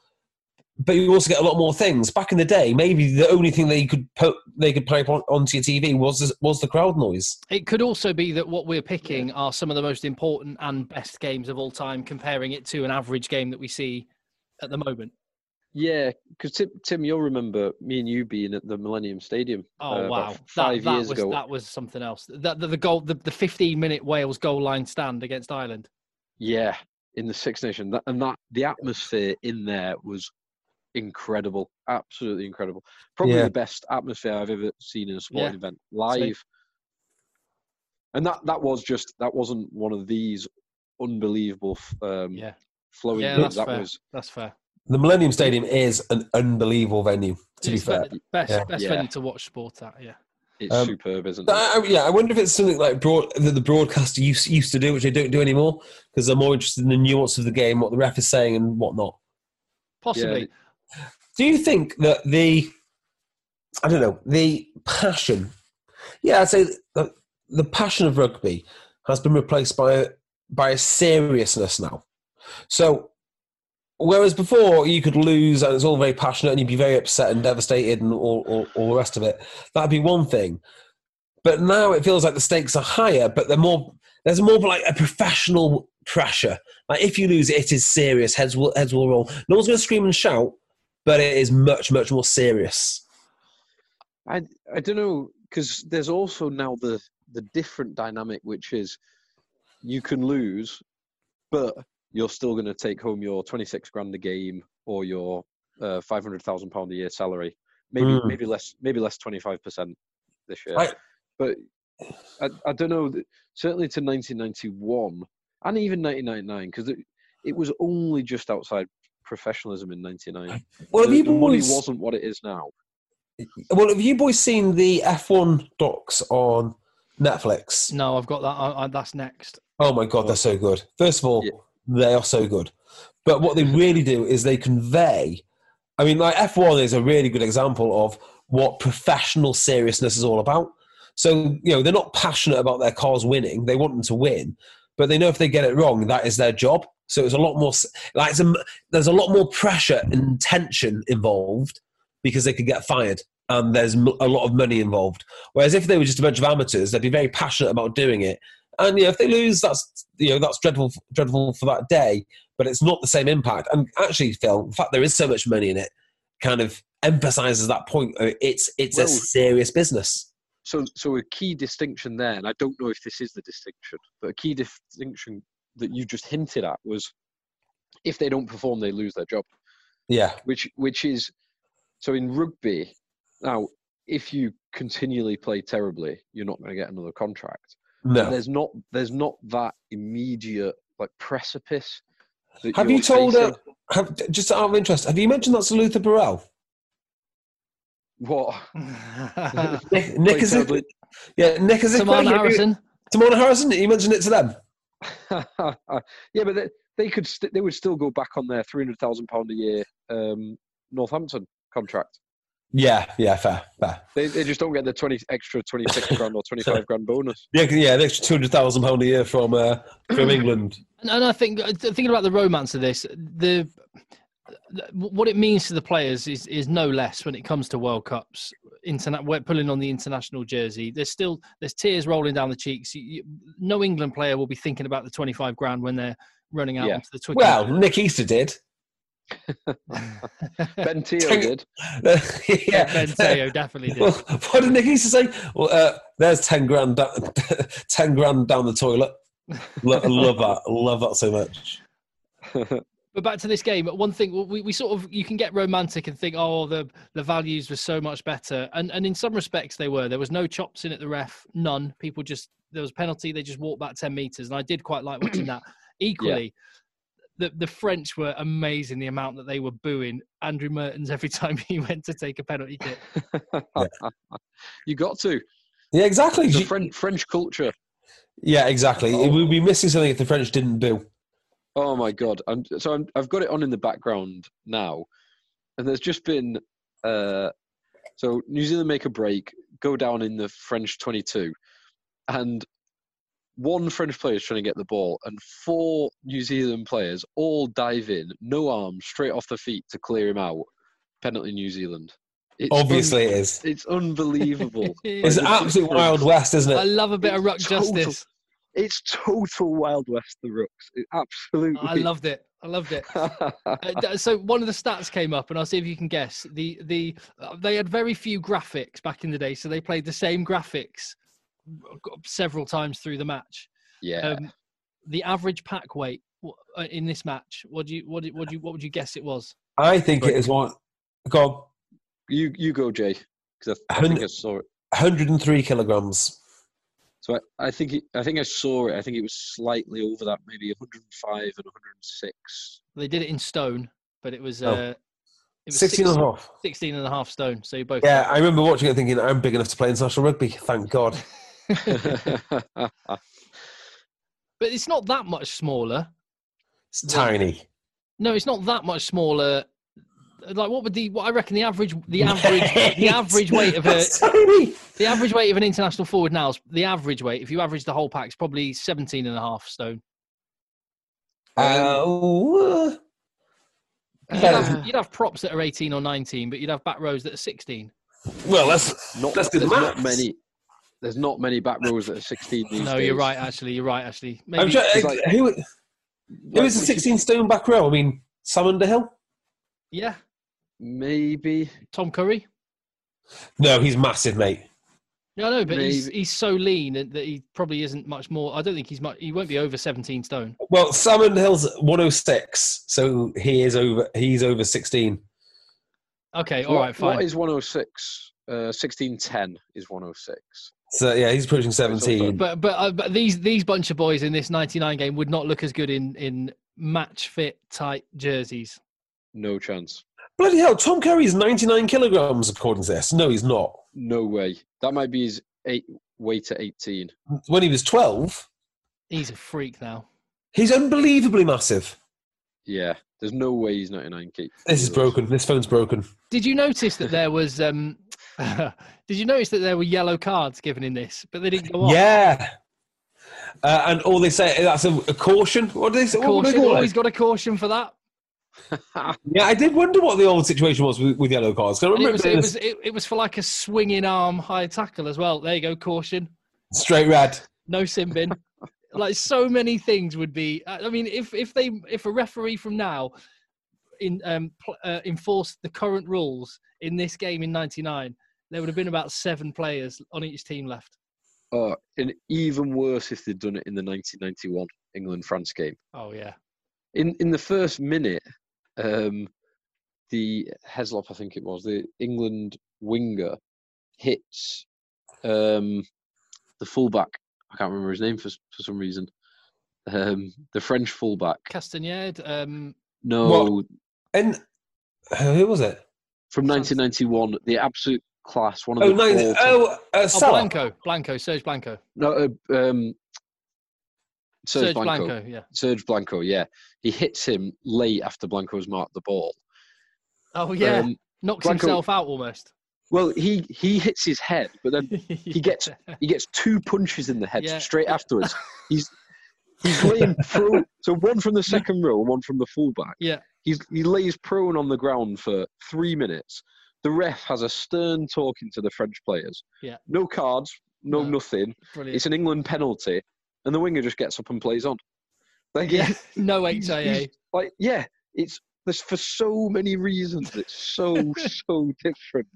But you also get a lot more things. Back in the day, maybe the only thing they could put they could pipe on, onto your TV was the- was the crowd noise. It could also be that what we're picking are some of the most important and best games of all time, comparing it to an average game that we see at the moment. Yeah, because Tim, Tim, you'll remember me and you being at the Millennium Stadium. Oh uh, wow, five that, that years was ago. that was something else. That the, the goal, the, the 15 minute Wales goal line stand against Ireland. Yeah, in the Six Nation, that, and that the atmosphere in there was incredible, absolutely incredible. Probably Yeah. the best atmosphere I've ever seen in a sporting event live. And that that was just that wasn't one of these unbelievable um, Yeah, flowing. yeah, that's that fair. was That's fair. The Millennium Stadium is an unbelievable venue. To be fair, best Yeah. best Yeah. venue to watch sport at. Yeah. it's Um, superb, isn't it? I, I- yeah, I wonder if it's something like broad, that the broadcaster used, used to do, which they don't do anymore, because they're more interested in the nuance of the game, what the ref is saying, and whatnot. Possibly. Do you think that the I don't know the passion. Yeah, I'd say the, the passion of rugby has been replaced by a, by a seriousness now. So whereas before you could lose and it's all very passionate and you'd be very upset and devastated and all, all, all the rest of it, that'd be one thing. But now it feels like the stakes are higher, but they're more. There's more like a professional pressure. Like if you lose, it is serious. Heads will heads will roll. No one's going to scream and shout, but it is much much more serious. I I don't know because there's also now the the different dynamic, which is you can lose, but you're still going to take home your 26 grand a game or your uh, 500,000 pound a year salary. Maybe Mm. maybe less maybe less 25 percent this year. I- but I, I don't know. Certainly to 1991 and even 1999 because it, it was only just outside professionalism in 99. Well, have the, you the money wasn't what it is now. Well, have you boys seen the F1 docs on Netflix? No, I've got that. I, I, that's next. Oh my god, they're so good. First of all, Yeah. they are so good. But what they really do is they convey. I mean, like F1 is a really good example of what professional seriousness is all about. So, you know, they're not passionate about their cars winning. They want them to win, but they know if they get it wrong, that is their job. So it's a lot more, like, it's a, there's a lot more pressure and tension involved because they could get fired and there's a lot of money involved. Whereas if they were just a bunch of amateurs, they'd be very passionate about doing it. And you know, if they lose, that's you know that's dreadful, dreadful for that day. But it's not the same impact. And actually, Phil, the fact there is so much money in it, kind of emphasizes that point. It's it's a serious business. So, so a key distinction there, and I don't know if this is the distinction, but a key distinction that you just hinted at was if they don't perform, they lose their job. Yeah, Which, which is so in rugby. Now, if you continually play terribly, you're not going to get another contract. But no. There's not, there's not that immediate like precipice. that Have you're told facing. her? Have, just out of interest, have you mentioned that to Luther Burrell? what? Nick, Nick is terribly- yeah, Nick is Simon Harrison. Timon Harrison. You mentioned it to them. yeah, but they, they could st- they would still go back on their three hundred thousand pound a year um, Northampton contract. Yeah, yeah, fair, fair. They, they just don't get the twenty extra twenty six grand or twenty five grand bonus. Yeah, 'cause- yeah, an extra two hundred thousand pound a year from uh, from England. And, and I think uh, thinking about the romance of this, the, the what it means to the players is is no less when it comes to World Cups. Internet, we're pulling on the international jersey. There's still there's tears rolling down the cheeks. You, you, no England player will be thinking about the 25 grand when they're running out Yeah. onto the Twitter. Well, Nick Easter did. Ben Teo Thank- did. yeah, Ben Teo definitely did. Well, what did Nick Easter say? Well, uh, there's ten grand, down, ten grand down the toilet. Lo- love that, love that so much. But back to this game, one thing we, we sort of you can get romantic and think, oh, the the values were so much better, and and in some respects they were. There was no chops in at the ref, none. People just there was a penalty, they just walked back ten meters, and I did quite like watching that. Equally, the the French were amazing. The amount that they were booing Andrew Mehrtens every time he went to take a penalty kick. you got to Yeah, exactly. the You- French French culture. yeah, exactly. Oh. We'd be missing something if the French didn't boo. Oh my god! I'm, so I'm, I've got it on in the background now, and there's just been uh, so New Zealand make a break, go down in the French 22, and one French player is trying to get the ball, and four New Zealand players all dive in, no arms, straight off the feet to clear him out. Penalty New Zealand. It's Obviously, un- it is. It's unbelievable. It's Like, an absolute wild west, isn't it? I love a bit of ruck total- justice. It's total Wild West. The rucks. It absolutely. I loved it. I loved it. Uh, so one of the stats came up, and I'll see if you can guess. The the uh, they had very few graphics back in the day, so they played the same graphics several times through the match. yeah. Um, the average pack weight uh, in this match, what do you what do you, what do you, what would you guess it was? I think it is one. Go on. You you go, Jay, because I, I think I saw it. 103 kilograms. So I, I think it, I think I saw it. I think it was slightly over that, maybe 105 and 106. They did it in stone, but it was Oh. uh, it was 16 and a half. 16 and a half stone. So you both Yeah, I remember watching it thinking, I'm big enough to play international rugby. Thank God. but it's not that much smaller. It's tiny. No, it's not that much smaller like what would the what I reckon the average the average the average weight of a the average weight of an international forward now is the average weight if you average the whole pack is probably 17 and a half stone. Uh, uh, You'd have, you'd have props that are 18 or 19, but you'd have back rows that are 16. well, let's Not, let's do the there's not many. There's not many back rows that are 16 these no, days. you're right. Actually, you're right. Actually, I'm maybe trying, it's like- who, who Like, is the 16 stone back row? I mean, Sam Underhill? yeah. Maybe. Tom Curry. No, he's massive, mate. Yeah, I know, but he's Maybe. he's so lean that that he probably isn't much more. I don't think he's much. He won't be over 17 stone. Well, Sam Underhill's 106, so he is over. He's over 16. Okay, all What- right, fine. What is 106? Uh, 1610 is 106. So yeah, he's pushing 17. But but uh, but these these bunch of boys in this 99 game would not look as good in in match fit tight jerseys. No chance. Bloody hell, Tom Curry's 99 kilograms according to this. No, he's not. No way. That might be his eight weight at 18. When he was 12, He's a freak now. he's unbelievably massive. Yeah. There's no way he's 99 key. This is broken. This phone's broken. Did you notice that there was um did you notice that there were yellow cards given in this, but they didn't go on? Yeah. Uh, and all they say that's a, a caution. What do they say? What do they Caution, call it? always got a caution for that. Yeah, I did wonder what the old situation was with, with yellow cards. I And it was it it was was it, it was for like a swinging arm high tackle as well. There you go, caution. straight red. No sin bin. like so many things would be. I I mean, if if they if a referee from now in um pl- uh, enforced the current rules in this game in '99, there would have been about seven players on each team left. Oh, and even worse if they'd done it in the 1991 England France game. Oh yeah. In in the first minute, um, the Heslop, I think it was, the England winger hits um, the fullback. I can't remember his name for for some reason. Um, the French fullback. Castaignède, um, No, What? And who was it? from 1991, the absolute class. One of Oh, the nine, all-time- oh, uh, oh Blanco, Blanco, Serge Blanco, no, uh, um, Serge, Serge Blanco. Blanco, yeah. Serge Blanco, yeah. He hits him late after Blanco's marked the ball. Oh yeah, Um, knocks Blanco- himself out almost. well, he he hits his head, but then he gets he gets two punches in the head Yeah. straight afterwards. He's he's laying prone. So one from the second row one from the fullback. Yeah. He's he lays prone on the ground for three minutes. The ref has a stern talking to the French players. Yeah. No cards, no, No. nothing. Brilliant. It's an England penalty, and the winger just gets up and plays on. Like, yeah, no HIA. like yeah, it's there's for so many reasons. It's so so different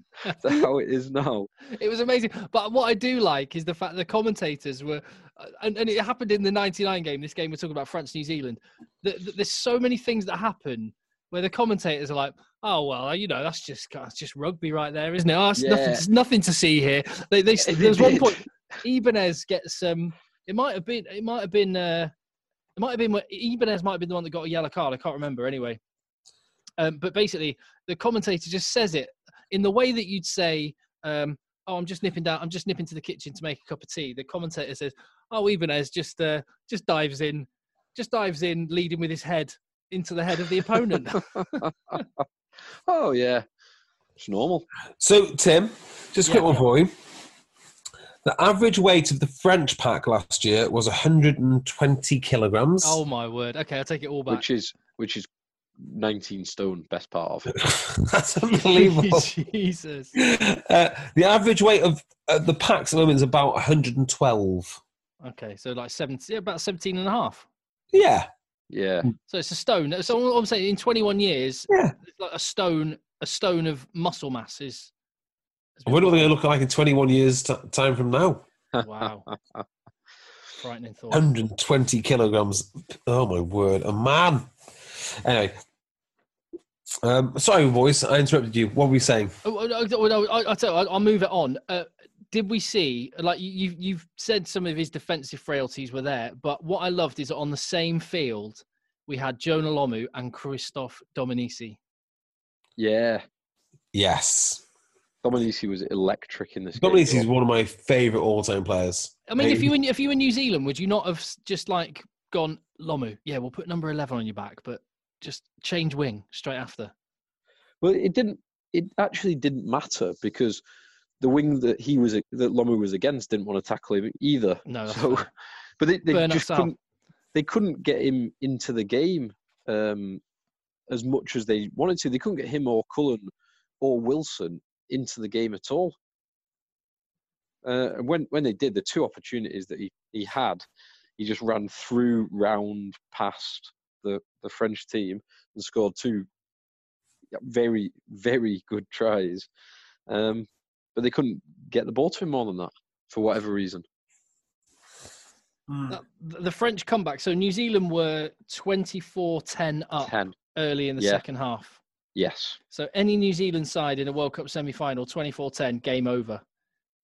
to how it is now. It was amazing. But what I do like is the fact the commentators were, uh, and, and it happened in the 99 game, this game we're talking about France, New Zealand. Th- th- There's so many things that happen where the commentators are like, oh, well, you know, that's just that's just rugby right there, isn't it? Oh, it's nothing, there's nothing to see here. They, they, They there's one point, Ibanez gets, um, it might have been, it might have been, uh, it might have been, where- Ibanez might have been the one that got a yellow card. I can't remember anyway. Um, but basically, the commentator just says it in the way that you'd say, um, "Oh, I'm just nipping down. I'm just nipping to the kitchen to make a cup of tea." The commentator says, "Oh, Ibanez just uh, just dives in, just dives in, leading with his head into the head of the opponent." oh yeah, it's normal. So, Tim, just a quick Yeah. one for you. The average weight of the French pack last year was 120 kilograms. oh my word! Okay, I'll take it all back. Which is which is 19 stone. Best part of it. That's unbelievable. Jesus. uh, the average weight of uh, the packs at the moment is about 112. Okay, so like 17, about 17 and a half. Yeah. Yeah, So it's a stone. So I'm saying, in 21 years, Yeah. it's like a stone, a stone of muscle mass is. Has been What are they born. going to look like in 21 years' t- time from now? Wow. Frightening thought. 120 kilograms. Oh, my word. A man. Anyway. Um, sorry, boys. I interrupted you. What were we saying? Oh, oh, no, no, I, I'll tell you, I'll, I'll move it on. Uh, did we see, like you, you've, you've said some of his defensive frailties were there, but what I loved is on the same field, we had Jonah Lomu and Christophe Dominici. yeah. Yes. Dominici was electric in this game. Dominici is one of my favourite all-time players. I mean, if you were, if you were New Zealand, would you not have just like gone Lomu? Yeah, we'll put number eleven on your back, but just change wing straight after. Well, it didn't. It actually didn't matter because the wing that he was that Lomu was against didn't want to tackle him either. No, that's so, fair. but they, they just couldn't. They couldn't get him into the game um, as much as they wanted to. They couldn't get him or Cullen or Wilson into the game at all. Uh, and when when they did, the two opportunities that he, he had, he just ran through, round, past the, the French team and scored two very, very good tries. Um, but they couldn't get the ball to him more than that for whatever reason. That- the French comeback. So New Zealand were 24-10 up 10. early in the Yeah. second half. Yes. So any New Zealand side in a World Cup semi-final, 24-10, game over.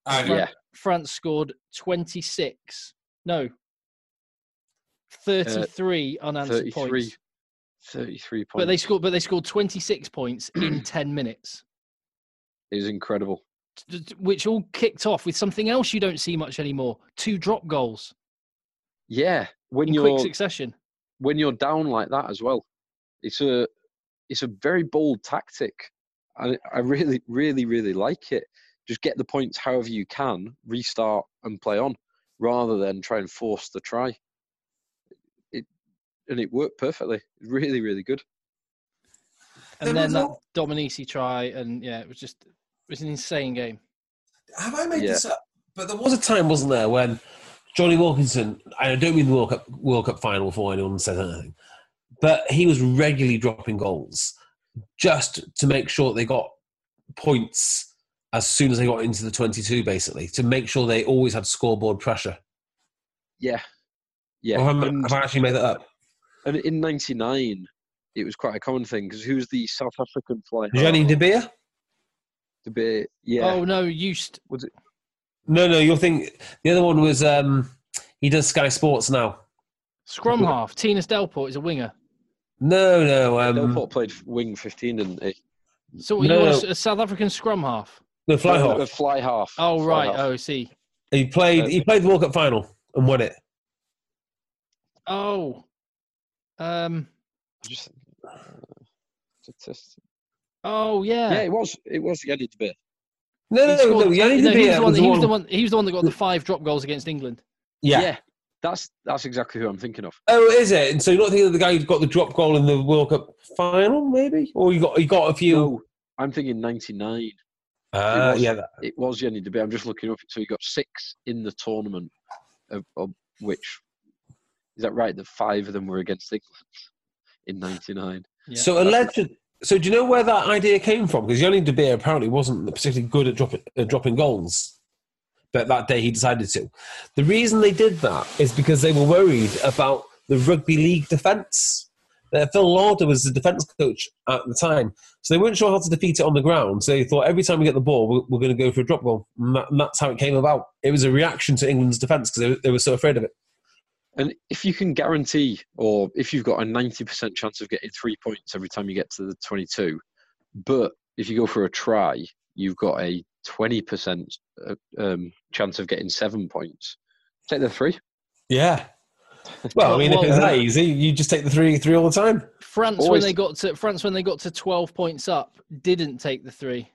I Fran- Yeah. France scored 26. No. Uh, 33 unanswered 33, points. 33 points. But they scored but they scored 26 points in 10 minutes. It was incredible. t- t- Which all kicked off with something else you don't see much anymore. Two drop goals Yeah. When in you're quick succession. when you're down like that as well, it's a it's a very bold tactic. I I really really really like it. Just get the points however you can, restart and play on, rather than try and force the try. It and it worked perfectly. Really really good. And There then that al- Dominici try and yeah, it was just it was an insane game. Have I made Yeah. this up? But there was a time, wasn't there, when Jonny Wilkinson, I don't mean the World Cup, World Cup final before anyone says anything, but he was regularly dropping goals just to make sure they got points as soon as they got into the 22, basically, to make sure they always had scoreboard pressure. Yeah, yeah. Have, I, and, have I actually made that up? and in '99, it was quite a common thing because who's the South African fly? half? Johnny De Beer? To be, yeah. Oh no, used Was it? No, no, you'll think the other one was um, he does Sky Sports now. scrum half. Thinus Delport is a winger. No, no, um, Delport played wing 15, didn't he? So you No, want no. a, a South African scrum half? no, Fly Uh, Half. The fly half. Oh Fly right. half. Oh, I see. He played. He played the World Cup final and won it. Oh, um. Just, uh, statistic- Oh yeah. Yeah, it was. It was Jannie De Beer. No, He no, scored- no. Jannie no, De was Beer the one. was He was one- the one. He was the one that got the five drop goals against England. Yeah. That's that's exactly who I'm thinking of. Oh, is it? And so you're not thinking of the guy who's got the drop goal in the World Cup final, maybe? Or you got you got a few? No, I'm thinking 99. Ah, it was- yeah. that- It was Jannie De Beer. I'm just looking up. So he got six in the tournament, of, of which is that right? That five of them were against England in '99. Yeah. So alleged. So do you know where that idea came from? Because Jannie De Beer apparently wasn't particularly good at dropping at dropping goals, but that day he decided to. The reason they did that is because they were worried about the rugby league defence. Uh, Phil Larder was the defence coach at the time, so they weren't sure how to defeat it on the ground. So they thought every time we get the ball, we're, we're going to go for a drop goal, and, that, and that's how it came about. It was a reaction to England's defence because they, they were so afraid of it. And if you can guarantee, or if you've got a 90% chance of getting three points every time you get to the 22, but if you go for a try, you've got a 20% uh, um, chance of getting seven points. Take the three. Yeah. Well, I mean, Well, if it's uh, that easy, you just take the three three all the time. France when they got to France when they got to twelve points up didn't take the three.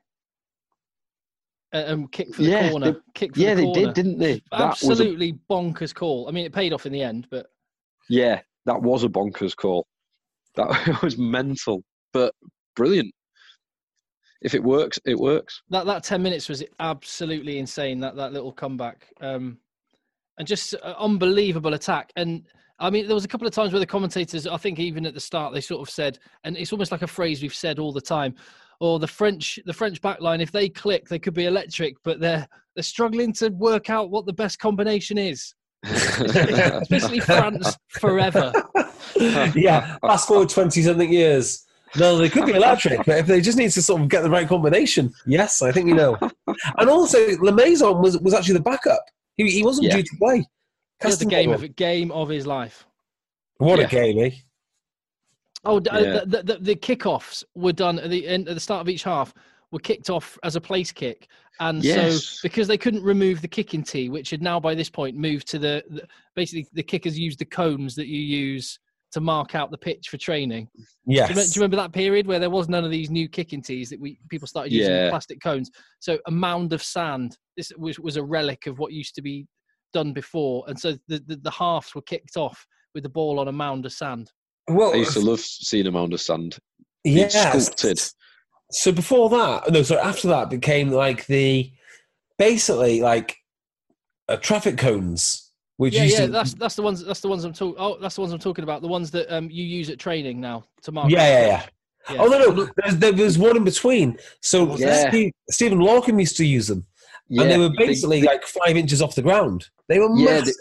Uh, and kick for the Yeah, corner. they- kick for Yeah, the they did, didn't they? That was a, Absolutely bonkers call. I mean, it paid off in the end, but yeah, that was a bonkers call. That was mental, but brilliant. If it works, it works. that that ten minutes was absolutely insane. That that little comeback, um, and just uh, unbelievable attack. And I mean, there was a couple of times where the commentators, I think, even at the start, they sort of said, and it's almost like a phrase we've said all the time. Or the French, the French backline, if they click, they could be electric, but they're they're struggling to work out what the best combination is. Especially France forever. yeah, fast forward 20 something years. No, they could be electric, but if they just need to sort of get the right combination, yes, I think you know. And also, Lamaison was, was actually the backup. He, he wasn't Yeah. due to play. He had the game of game of his life. What Yeah. a game, eh? Oh, d- uh, Yeah. the, the, the kickoffs were done at the end at the start of each half. Were kicked off as a place kick, and Yes. so because they couldn't remove the kicking tee, which had now by this point moved to the, the basically the kickers used the cones that you use to mark out the pitch for training. Yes. Do you, do you remember that period where there was none of these new kicking tees that we people started using Yeah. plastic cones? So a mound of sand. This was, was a relic of what used to be done before, and so the, the the halves were kicked off with the ball on a mound of sand. well, I used to love seeing a mound of sand. yeah, sculpted. So before that, no, so after that became like the basically like uh, traffic cones, which Yeah, yeah, to, that's that's the ones that's the ones I'm talking. Oh, that's the ones I'm talking about. The ones that um you use at training now to mark. yeah, yeah, yeah. Yeah. Oh no, no, there's, there was one in between. So Yeah. Steve, Stephen Larkham used to use them, and they were they- basically like five inches off the ground. They were Yeah, they- massive.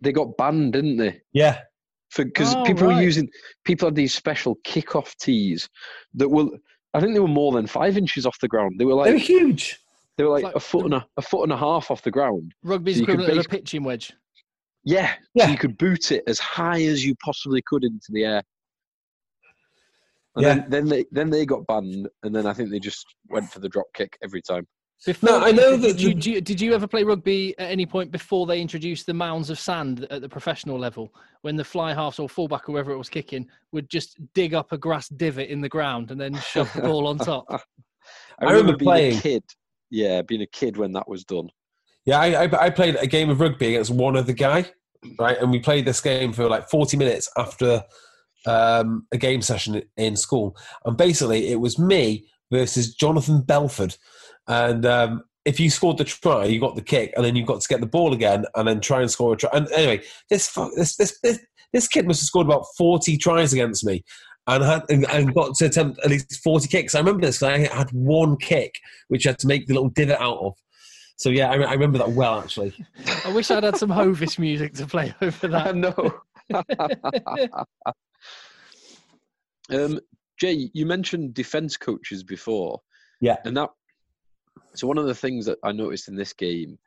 they got banned, didn't they? yeah, because Oh, people were using people had these special kick-off tees that were I think they were more than five inches off the ground. They were like they were huge. they were like, like a foot and a, a foot and a half off the ground. Rugby's So equivalent of a pitching wedge. Yeah, Yeah. So you could boot it as high as you possibly could into the air. And Yeah. then, then they then they got banned, and then I think they just went for the drop kick every time. Before, No, I know did, that you, the- did, you, ever play rugby at any point before they introduced the mounds of sand at the professional level, when the fly halves or fullback, or whoever it was kicking, would just dig up a grass divot in the ground and then shove the ball on top? I, I remember being playing- a kid. Yeah, being a kid when that was done. Yeah, I, I, I played a game of rugby against one other guy, right? And we played this game for like 40 minutes after um, a game session in school. And basically, it was me versus Jonathan Belford. And um, if you scored the try, you got the kick, and then you've got to get the ball again and then try and score a try. And anyway, this, this, this, this, this kid must have scored about 40 tries against me. And, had, and, and got to attempt at least 40 kicks. I remember this because I had one kick, which I had to make the little divot out of. So yeah, I, I remember that well actually. I wish I'd had some Hovis music to play over I that. know. um, Jay, you mentioned defense coaches before. Yeah. And that so one of the things that I noticed in this game,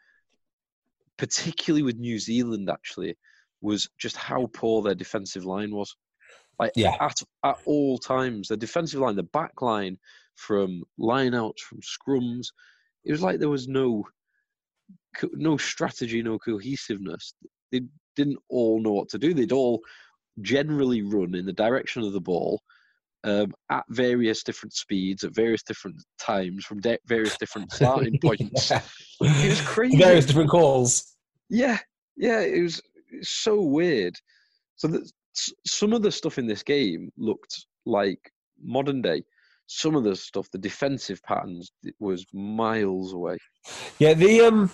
particularly with New Zealand actually, was just how poor their defensive line was. Like Yeah. at at all times, the defensive line, the back line, from lineouts, from scrums, it was like there was no co- no strategy, no cohesiveness. They didn't all know what to do. They'd all generally run in the direction of the ball um, at various different speeds, at various different times, from de- various different starting points. Yeah. It was crazy. Various different calls. Yeah, yeah, it was it's so weird. So that some of the stuff in this game looked like modern day. Some of the stuff, the defensive patterns, was miles away. Yeah, the um,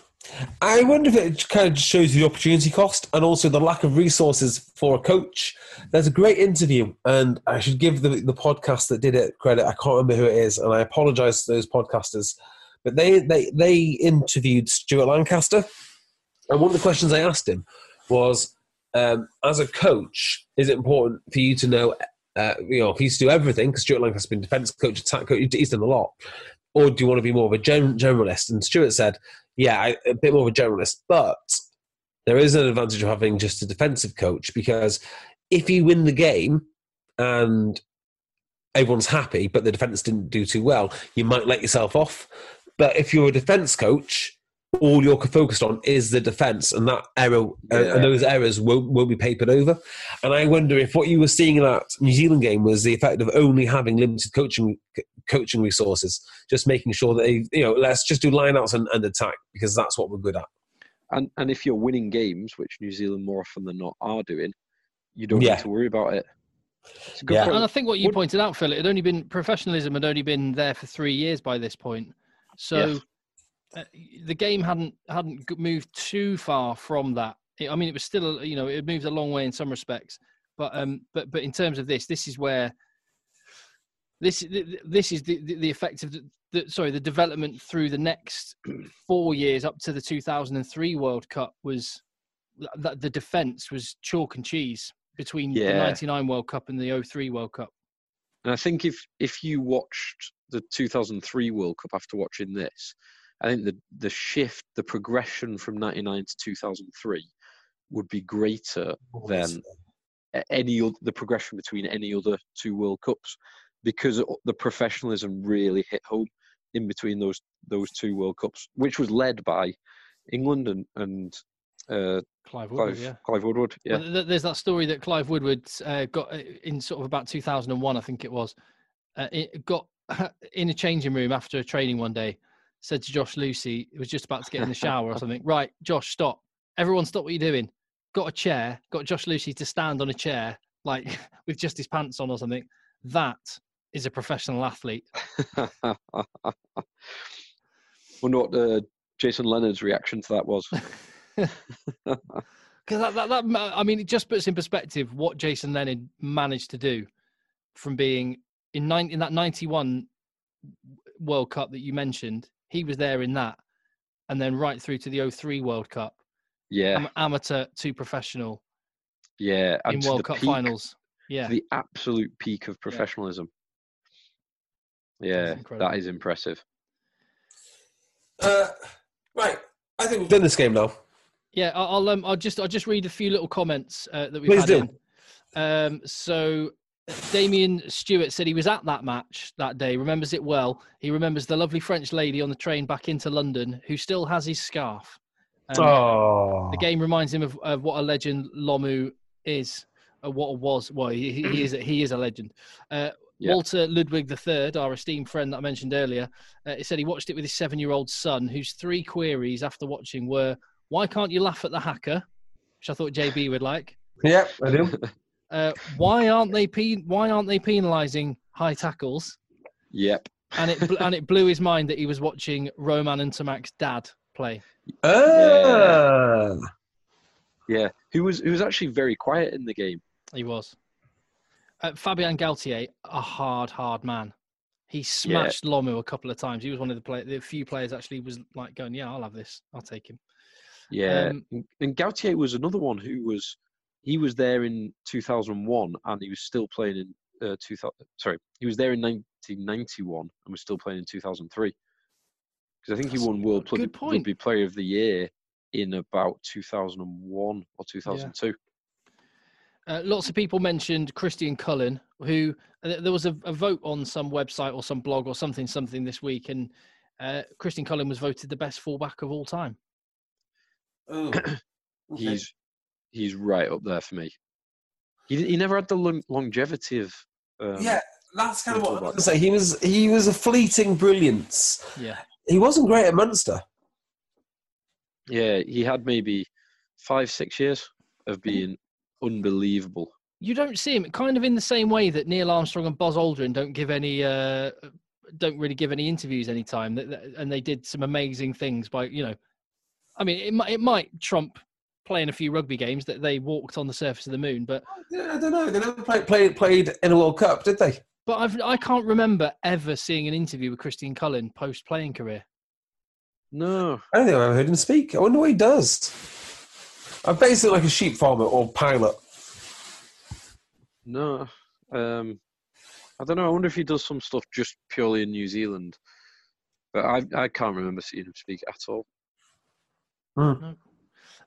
I wonder if it kind of shows you the opportunity cost and also the lack of resources for a coach. There's a great interview, and I should give the the podcast that did it credit. I can't remember who it is, and I apologise to those podcasters, but they they they interviewed Stuart Lancaster, and one of the questions I asked him was, um, as a coach, is it important for you to know, uh, you know, for you to do everything? Because Stuart Lancaster's been defence coach, attack coach, he's done a lot. Or do you want to be more of a gen- generalist? And Stuart said, yeah, I, a bit more of a generalist, but there is an advantage of having just a defensive coach because if you win the game and everyone's happy, but the defense didn't do too well, you might let yourself off. But if you're a defense coach, all you're focused on is the defense, and that error uh, and those errors won't, won't be papered over. And I wonder if what you were seeing in that New Zealand game was the effect of only having limited coaching coaching resources, just making sure that they, you know, let's just do lineouts and, and attack because that's what we're good at. And and if you're winning games, which New Zealand more often than not are doing, you don't Yeah. need to worry about it. It's a good Yeah. point. And I think what you pointed out, Phil, it had only been professionalism had only been there for three years by this point. So Yes. Uh, the game hadn't hadn't moved too far from that. It- I mean, it was still you know it moved a long way in some respects, but um, but but in terms of this, this is where this th- th- this is the the, the effect of the, the sorry the development through the next four years up to the 2003 World Cup was that the defense was chalk and cheese between the Yeah. 99 World Cup and the 03 World Cup. And I think if if you watched the 2003 World Cup after watching this, I think the the shift, the progression from 99 to 2003 would be greater than any oth- the progression between any other two World Cups because the professionalism really hit home in between those those two World Cups, which was led by England and and Uh, Clive Woodward, Clive, yeah. Clive Woodward. Yeah. Well, there's that story that Clive Woodward uh, got uh, in sort of about 2001, I think it was. Uh, it got in a changing room after a training one day. Said to Josh Lewsey, it was just about to get in the shower or something. Right, Josh, stop! Everyone, stop what you're doing. Got a chair. Got Josh Lewsey to stand on a chair, like with just his pants on or something. That is a professional athlete. Wonder what uh, Jason Leonard's reaction to that was. Because that, that, that, I mean, it just puts in perspective what Jason Leonard managed to do from being in nine in that '91 World Cup that you mentioned. He was there in that, and then right through to the 03 World Cup, yeah, am- amateur to professional yeah. And in World Cup peak, finals. to Yeah, the absolute peak of professionalism. Yeah, that incredible. is impressive. Uh, right. I think we've done this game now. yeah. I- I'll um, I'll just I'll just read a few little comments uh, that we've Please had do. in. Um, so Damien Stewart said he was at that match that day, remembers it well. He remembers the lovely French lady on the train back into London who still has his scarf. Um, oh. The game reminds him of, of what a legend Lomu is, or what was. Well, he, he he is a- he is a legend. Uh, Yeah. Walter Ludwig III, our esteemed friend that I mentioned earlier, uh, he said he watched it with his seven-year-old son, whose three queries after watching were, "Why can't you laugh at the haka?" Which I thought JB would like. Yeah, I do. Uh, why aren't they pen- Why aren't they penalising high tackles? Yep. And it bl- and it blew his mind that he was watching Romain Ntamack's dad play. Ah. Yeah. Who was who was actually very quiet in the game. He was. Uh, Fabien Galthié, a hard, hard man. He smashed Lomu a couple of times. He was one of the play- the few players actually was like going, "Yeah, I'll have this. I'll take him." Yeah. Um, and, and Galthié was another one who was he was there in 2001 and he was still playing in uh, 2000 sorry, he was there in 1991 and was still playing in 2003. Because I think he won World good Rugby, point. Rugby Player of the Year in about 2001 or 2002. Uh, lots of people mentioned Christian Cullen, who uh, there was a, a vote on some website or some blog or something, something this week, and uh, Christian Cullen was voted the best fullback of all time. Oh. Okay. He's he's right up there for me. He he never had the long, longevity of um, yeah, that's kind of what I was going to say. He was he was a fleeting brilliance. Yeah, He wasn't great at Munster. yeah he had maybe five six years of being unbelievable. you don't see him kind of in the same way that Neil Armstrong and Buzz Aldrin don't give any, uh, don't really give any interviews anytime, that, that- and they did some amazing things by, you know, I mean, it might it might trump playing a few rugby games that they walked on the surface of the moon, but Yeah, I don't know. They never played played played in a World Cup, did they? but I've I can't remember ever seeing an interview with Christian Cullen post playing career. No, I don't think I've ever heard him speak. I wonder what he does. I'm basically like a sheep farmer or pilot. no. Um, I don't know. I wonder if he does some stuff just purely in New Zealand. But I I can't remember seeing him speak at all.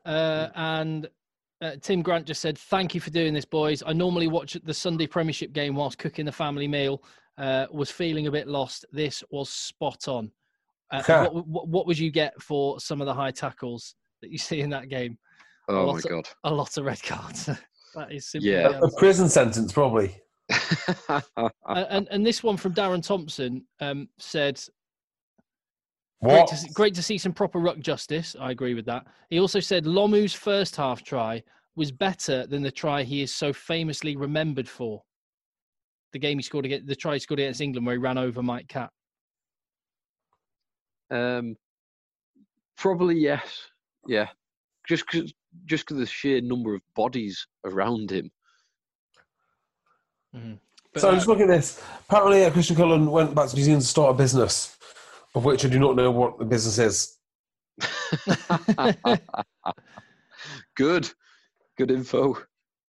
Uh, and uh, Tim Grant just said, "Thank you for doing this, boys. I normally watch the Sunday Premiership game whilst cooking the family meal. Uh, was feeling a bit lost. This was spot on. Uh, what, what, what would you get for some of the high tackles that you see in that game? Oh my so- god. A lot of red cards. that is simply Yeah. A prison sentence, probably. Uh, and and this one from Darren Thompson um, said, Great to, see, great to see some proper ruck justice. I agree with that. He also said Lomu's first half try was better than the try he is so famously remembered for. The game he scored against the try he scored against England where he ran over Mike Catt. um, probably yes. Yeah. Just cause, just because the sheer number of bodies around him. But so I'm just looking at this. Apparently, uh, Christian Cullen went back to New Zealand to start a business, of which I do not know what the business is. Good. Good info.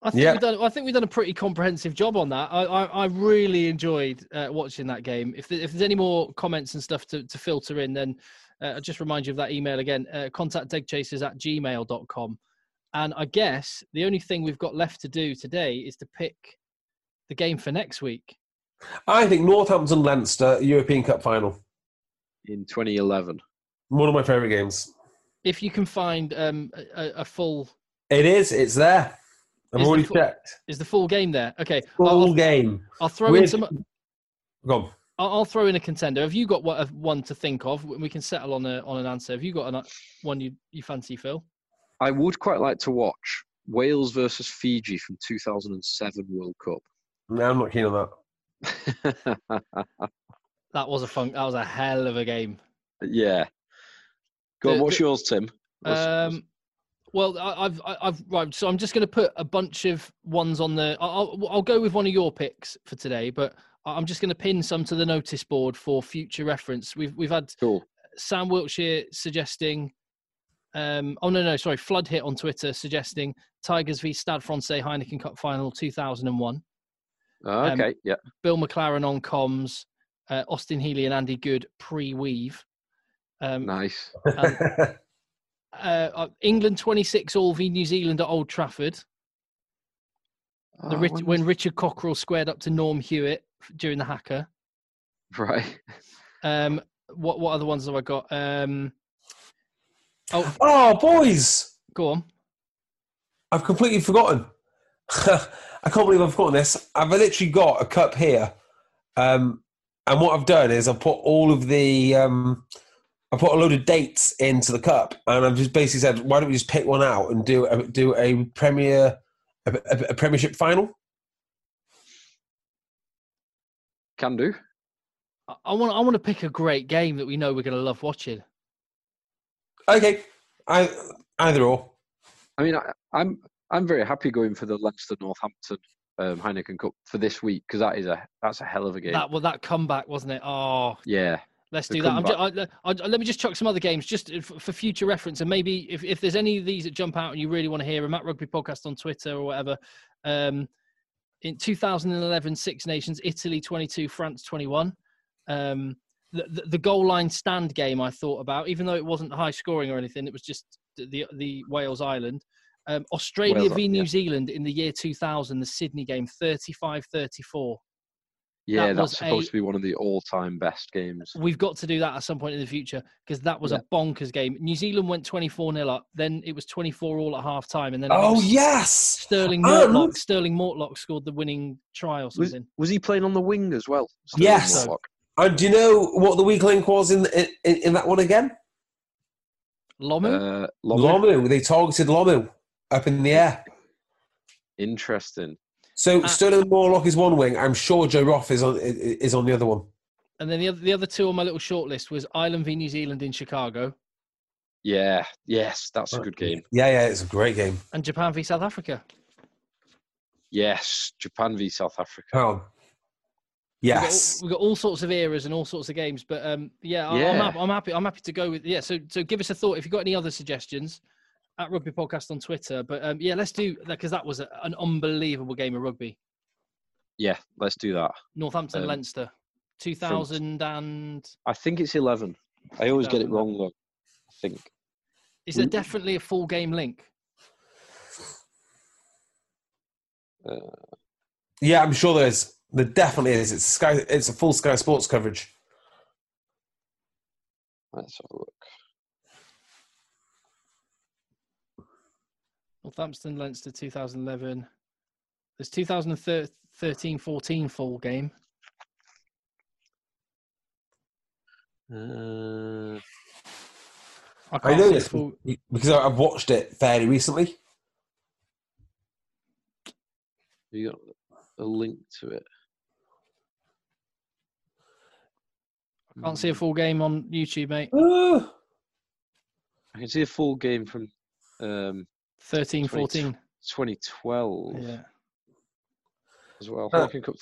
I think Yeah. we've done. I think we've done a pretty comprehensive job on that. I I, I really enjoyed uh, watching that game. If there, if there's any more comments and stuff to, to filter in, then uh, I'll just remind you of that email again. Uh, contact eggchasers at gmail.com. And I guess the only thing we've got left to do today is to pick the game for next week. I think Northampton Leinster European Cup final. In 2011. One of my favourite games. if you can find um, a, a full, It is. It's there. I've Is the already fu- checked. is the full game there? Okay, Full I'll, game. I'll throw in some. Go on. I'll, I'll throw in a contender. Have you got what, uh, one to think of? We can settle on a on an answer. Have you got an, one you you fancy, Phil? I would quite like to watch Wales versus Fiji from 2007 World Cup. No, I'm not keen on that. That was a fun. That was a hell of a game. yeah. Go on, The- what's the- yours, Tim? What's- what's- Um, well, I, I've I've right. So I'm just going to put a bunch of ones on the. I'll I'll- go with one of your picks for today, but I'm just going to pin some to the notice board for future reference. We've we've had cool. Sam Wiltshire suggesting. Um, oh no no sorry Flood hit on Twitter suggesting Tigers v Stade Francais Heineken Cup final 2001. Ah, um, okay, yeah. Bill McLaren on comms, uh, Austin Healey and Andy Goode pre-weave. Um, Nice. uh, uh, England 26 all v New Zealand at Old Trafford. The Oh, Rich, when when Richard Cockerill squared up to Norm Hewitt during the haka. Right. Um, what what other ones have I got? Um, oh, oh, boys. go on. I've completely forgotten. I can't believe I've forgotten this. I've literally got a cup here. Um, and what I've done is I've put all of the, um, I put a load of dates into the cup, and I've just basically said, why don't we just pick one out and do a, do a Premier, a, a, a Premiership final? Can do. I- I want I want to pick a great game that we know we're going to love watching. Okay, I, either or. I mean, I, I'm I'm very happy going for the Leicester Northampton um, Heineken Cup for this week because that is a that's a hell of a game. That well, that comeback wasn't it? Oh, yeah. Let's do that. I'm just, I, I, let me just chuck some other games just for future reference, and maybe if, if there's any of these that jump out and you really want to hear them at Rugby Podcast on Twitter or whatever. Um, in 2011, Six Nations, Italy 22, France 21. Um, the, the, the goal line stand game I thought about, even though it wasn't high scoring or anything, it was just the the, the Wales Island. Um, Australia Wales, v New yeah. Zealand in the year 2000, the Sydney game, 35-34. Yeah, was that's supposed a- to be one of the all-time best games. We've got to do that at some point in the future because that was Yeah. a bonkers game. New Zealand went 24 0 up, then it was 24 all at half time, and then I think it Oh, was yes. Stirling And- Mortlock. Stirling Mortlock scored the winning try or something. was he playing on the wing as well? Stirling Yes. Mortlock? And do you know what the weak link was in, in, in that one again? Lomu? Uh, Lomu? Lomu. They targeted Lomu up in the air. Interesting. So Uh, Stirling Mortlock is one wing. I'm sure Joe Roff is on i- i- is on the other one. and then the other, the other two on my little short list was Ireland v New Zealand in Chicago Yeah. Yes, that's a good game. Yeah, yeah, it's a great game. and Japan v South Africa. Yes, Japan v South Africa. Oh, We've got, yes. all, we've got all sorts of eras and all sorts of games, but um, yeah, I- I'm, happy, I'm happy. I'm happy to go with yeah. So so give us a thought if you've got any other suggestions at Rugby Podcast on Twitter. But um, yeah, let's do that because that was a, an unbelievable game of rugby. Yeah, let's do that. Northampton, Um, Leinster, 2000 and I think it's 11. I always get it wrong though. I think. is there definitely a full game link? Uh, Yeah, I'm sure there is. There definitely is. It's Sky. It's a full Sky Sports coverage. let's have a look. Northampton, Leinster, 2011. There's 2013 14 full game. Uh, I I can't know this full. because I- I've watched it fairly recently. you got a link to it? I can't see a full game on YouTube, mate. Uh, I can see a full game from um, 13 14. 2012 Yeah. as well. Heineken Cup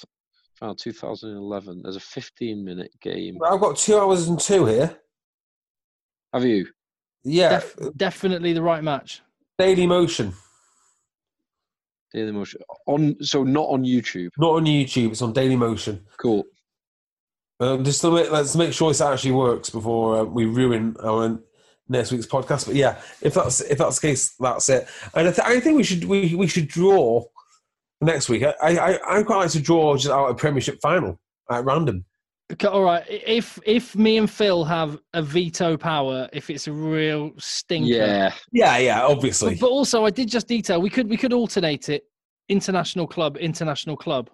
final 2011. There's a 15 minute game. I've got two hours and two here. Have you? Yeah, Def- definitely the right match. Daily Motion, Daily Motion on? So not on YouTube. not on YouTube. It's on Daily Motion. Cool. Um, just to make, let's make sure this actually works before uh, we ruin our next week's podcast. But yeah, if that's if that's the case, that's it. And I, th- I think we should we, we should draw next week. I I I quite like to draw just out a Premiership final at random. Okay, all right. If if me and Phil have a veto power, if it's a real stinker, Yeah, Yeah, yeah, obviously. But, but also, I did just detail we could we could alternate it. International club, international club.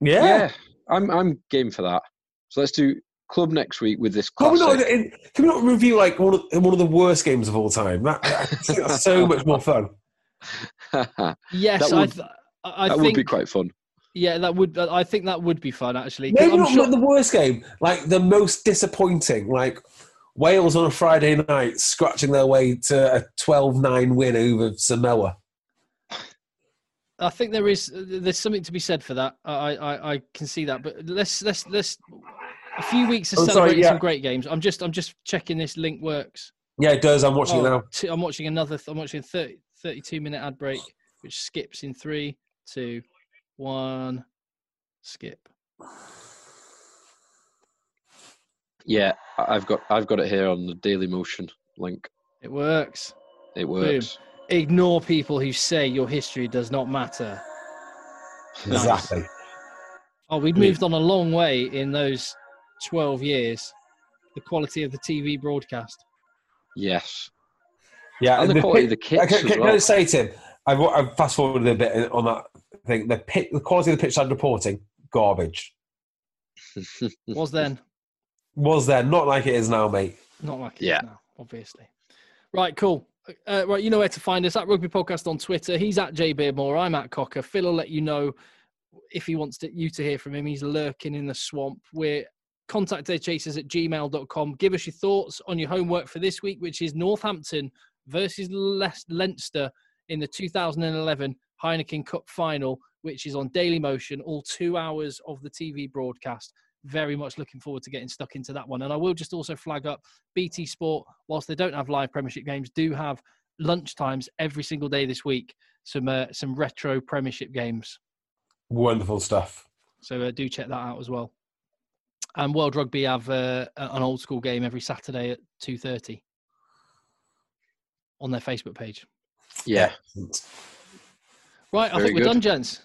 yeah. yeah. I'm I'm game for that. So let's do club next week with this Can we, not, can we not review like one of, one of the worst games of all time? That, that's so much more fun. Yes, That I would- th- I I would think be quite fun. yeah, that would I think that would be fun actually. Maybe I'm not sure, the worst game, like the most disappointing, like Wales on a Friday night scratching their way to a 12-9 win over Samoa. I think there is there's something to be said for that. I I, I can see that, but let's let's let's a few weeks of Oh, sorry, celebrating yeah. some great games. I'm just I'm just checking this link works. Yeah, it does. I'm watching it Oh, now. two- I'm watching another. I'm watching a 30, 32 minute ad break, which skips in three, two, one, skip. Yeah, I- I've got I've got it here on the Daily Motion link. It works. It works. Ignore people who say your history does not matter. Nice. Exactly. Oh, we've moved on a long way in those 12 years. The quality of the TV broadcast. Yes, Yeah, and the, the quality pi- of the kits Can, as can, can. I say, Tim? I've, I've fast forwarded a bit on that thing. The pit, the quality of the pitch side reporting, garbage. Was then. Was there not like it is now, mate? Not like it is Yeah. now, obviously. Right, cool. Uh, right, you know where to find us at Rugby Podcast on Twitter. He's at J Beardmore. I'm at Cocker. Phil will let you know if he wants to, you to hear from him. He's lurking in the swamp. We're contact chasers at gmail.com. Give us your thoughts on your homework for this week, which is Northampton versus Le- Leinster in the 2011 Heineken Cup final, which is on Daily Motion, all two hours of the TV broadcast. Very much looking forward to getting stuck into that one. And I will just also flag up BT Sport, whilst they don't have live Premiership games, do have lunch times every single day this week. Some uh, some retro Premiership games. Wonderful stuff. So uh, do check that out as well. And World Rugby have uh, an old school game every Saturday at two thirty on their Facebook page. yeah, Right, I Very think we're good. done, gents.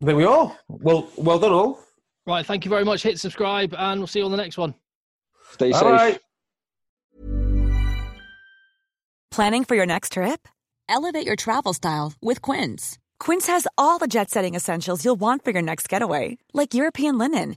There we are. Well, well done, all. Right, thank you very much. Hit subscribe, and we'll see you on the next one. stay All safe. right. Planning for your next trip? Elevate your travel style with Quince. Quince has all the jet setting essentials you'll want for your next getaway, like European linen,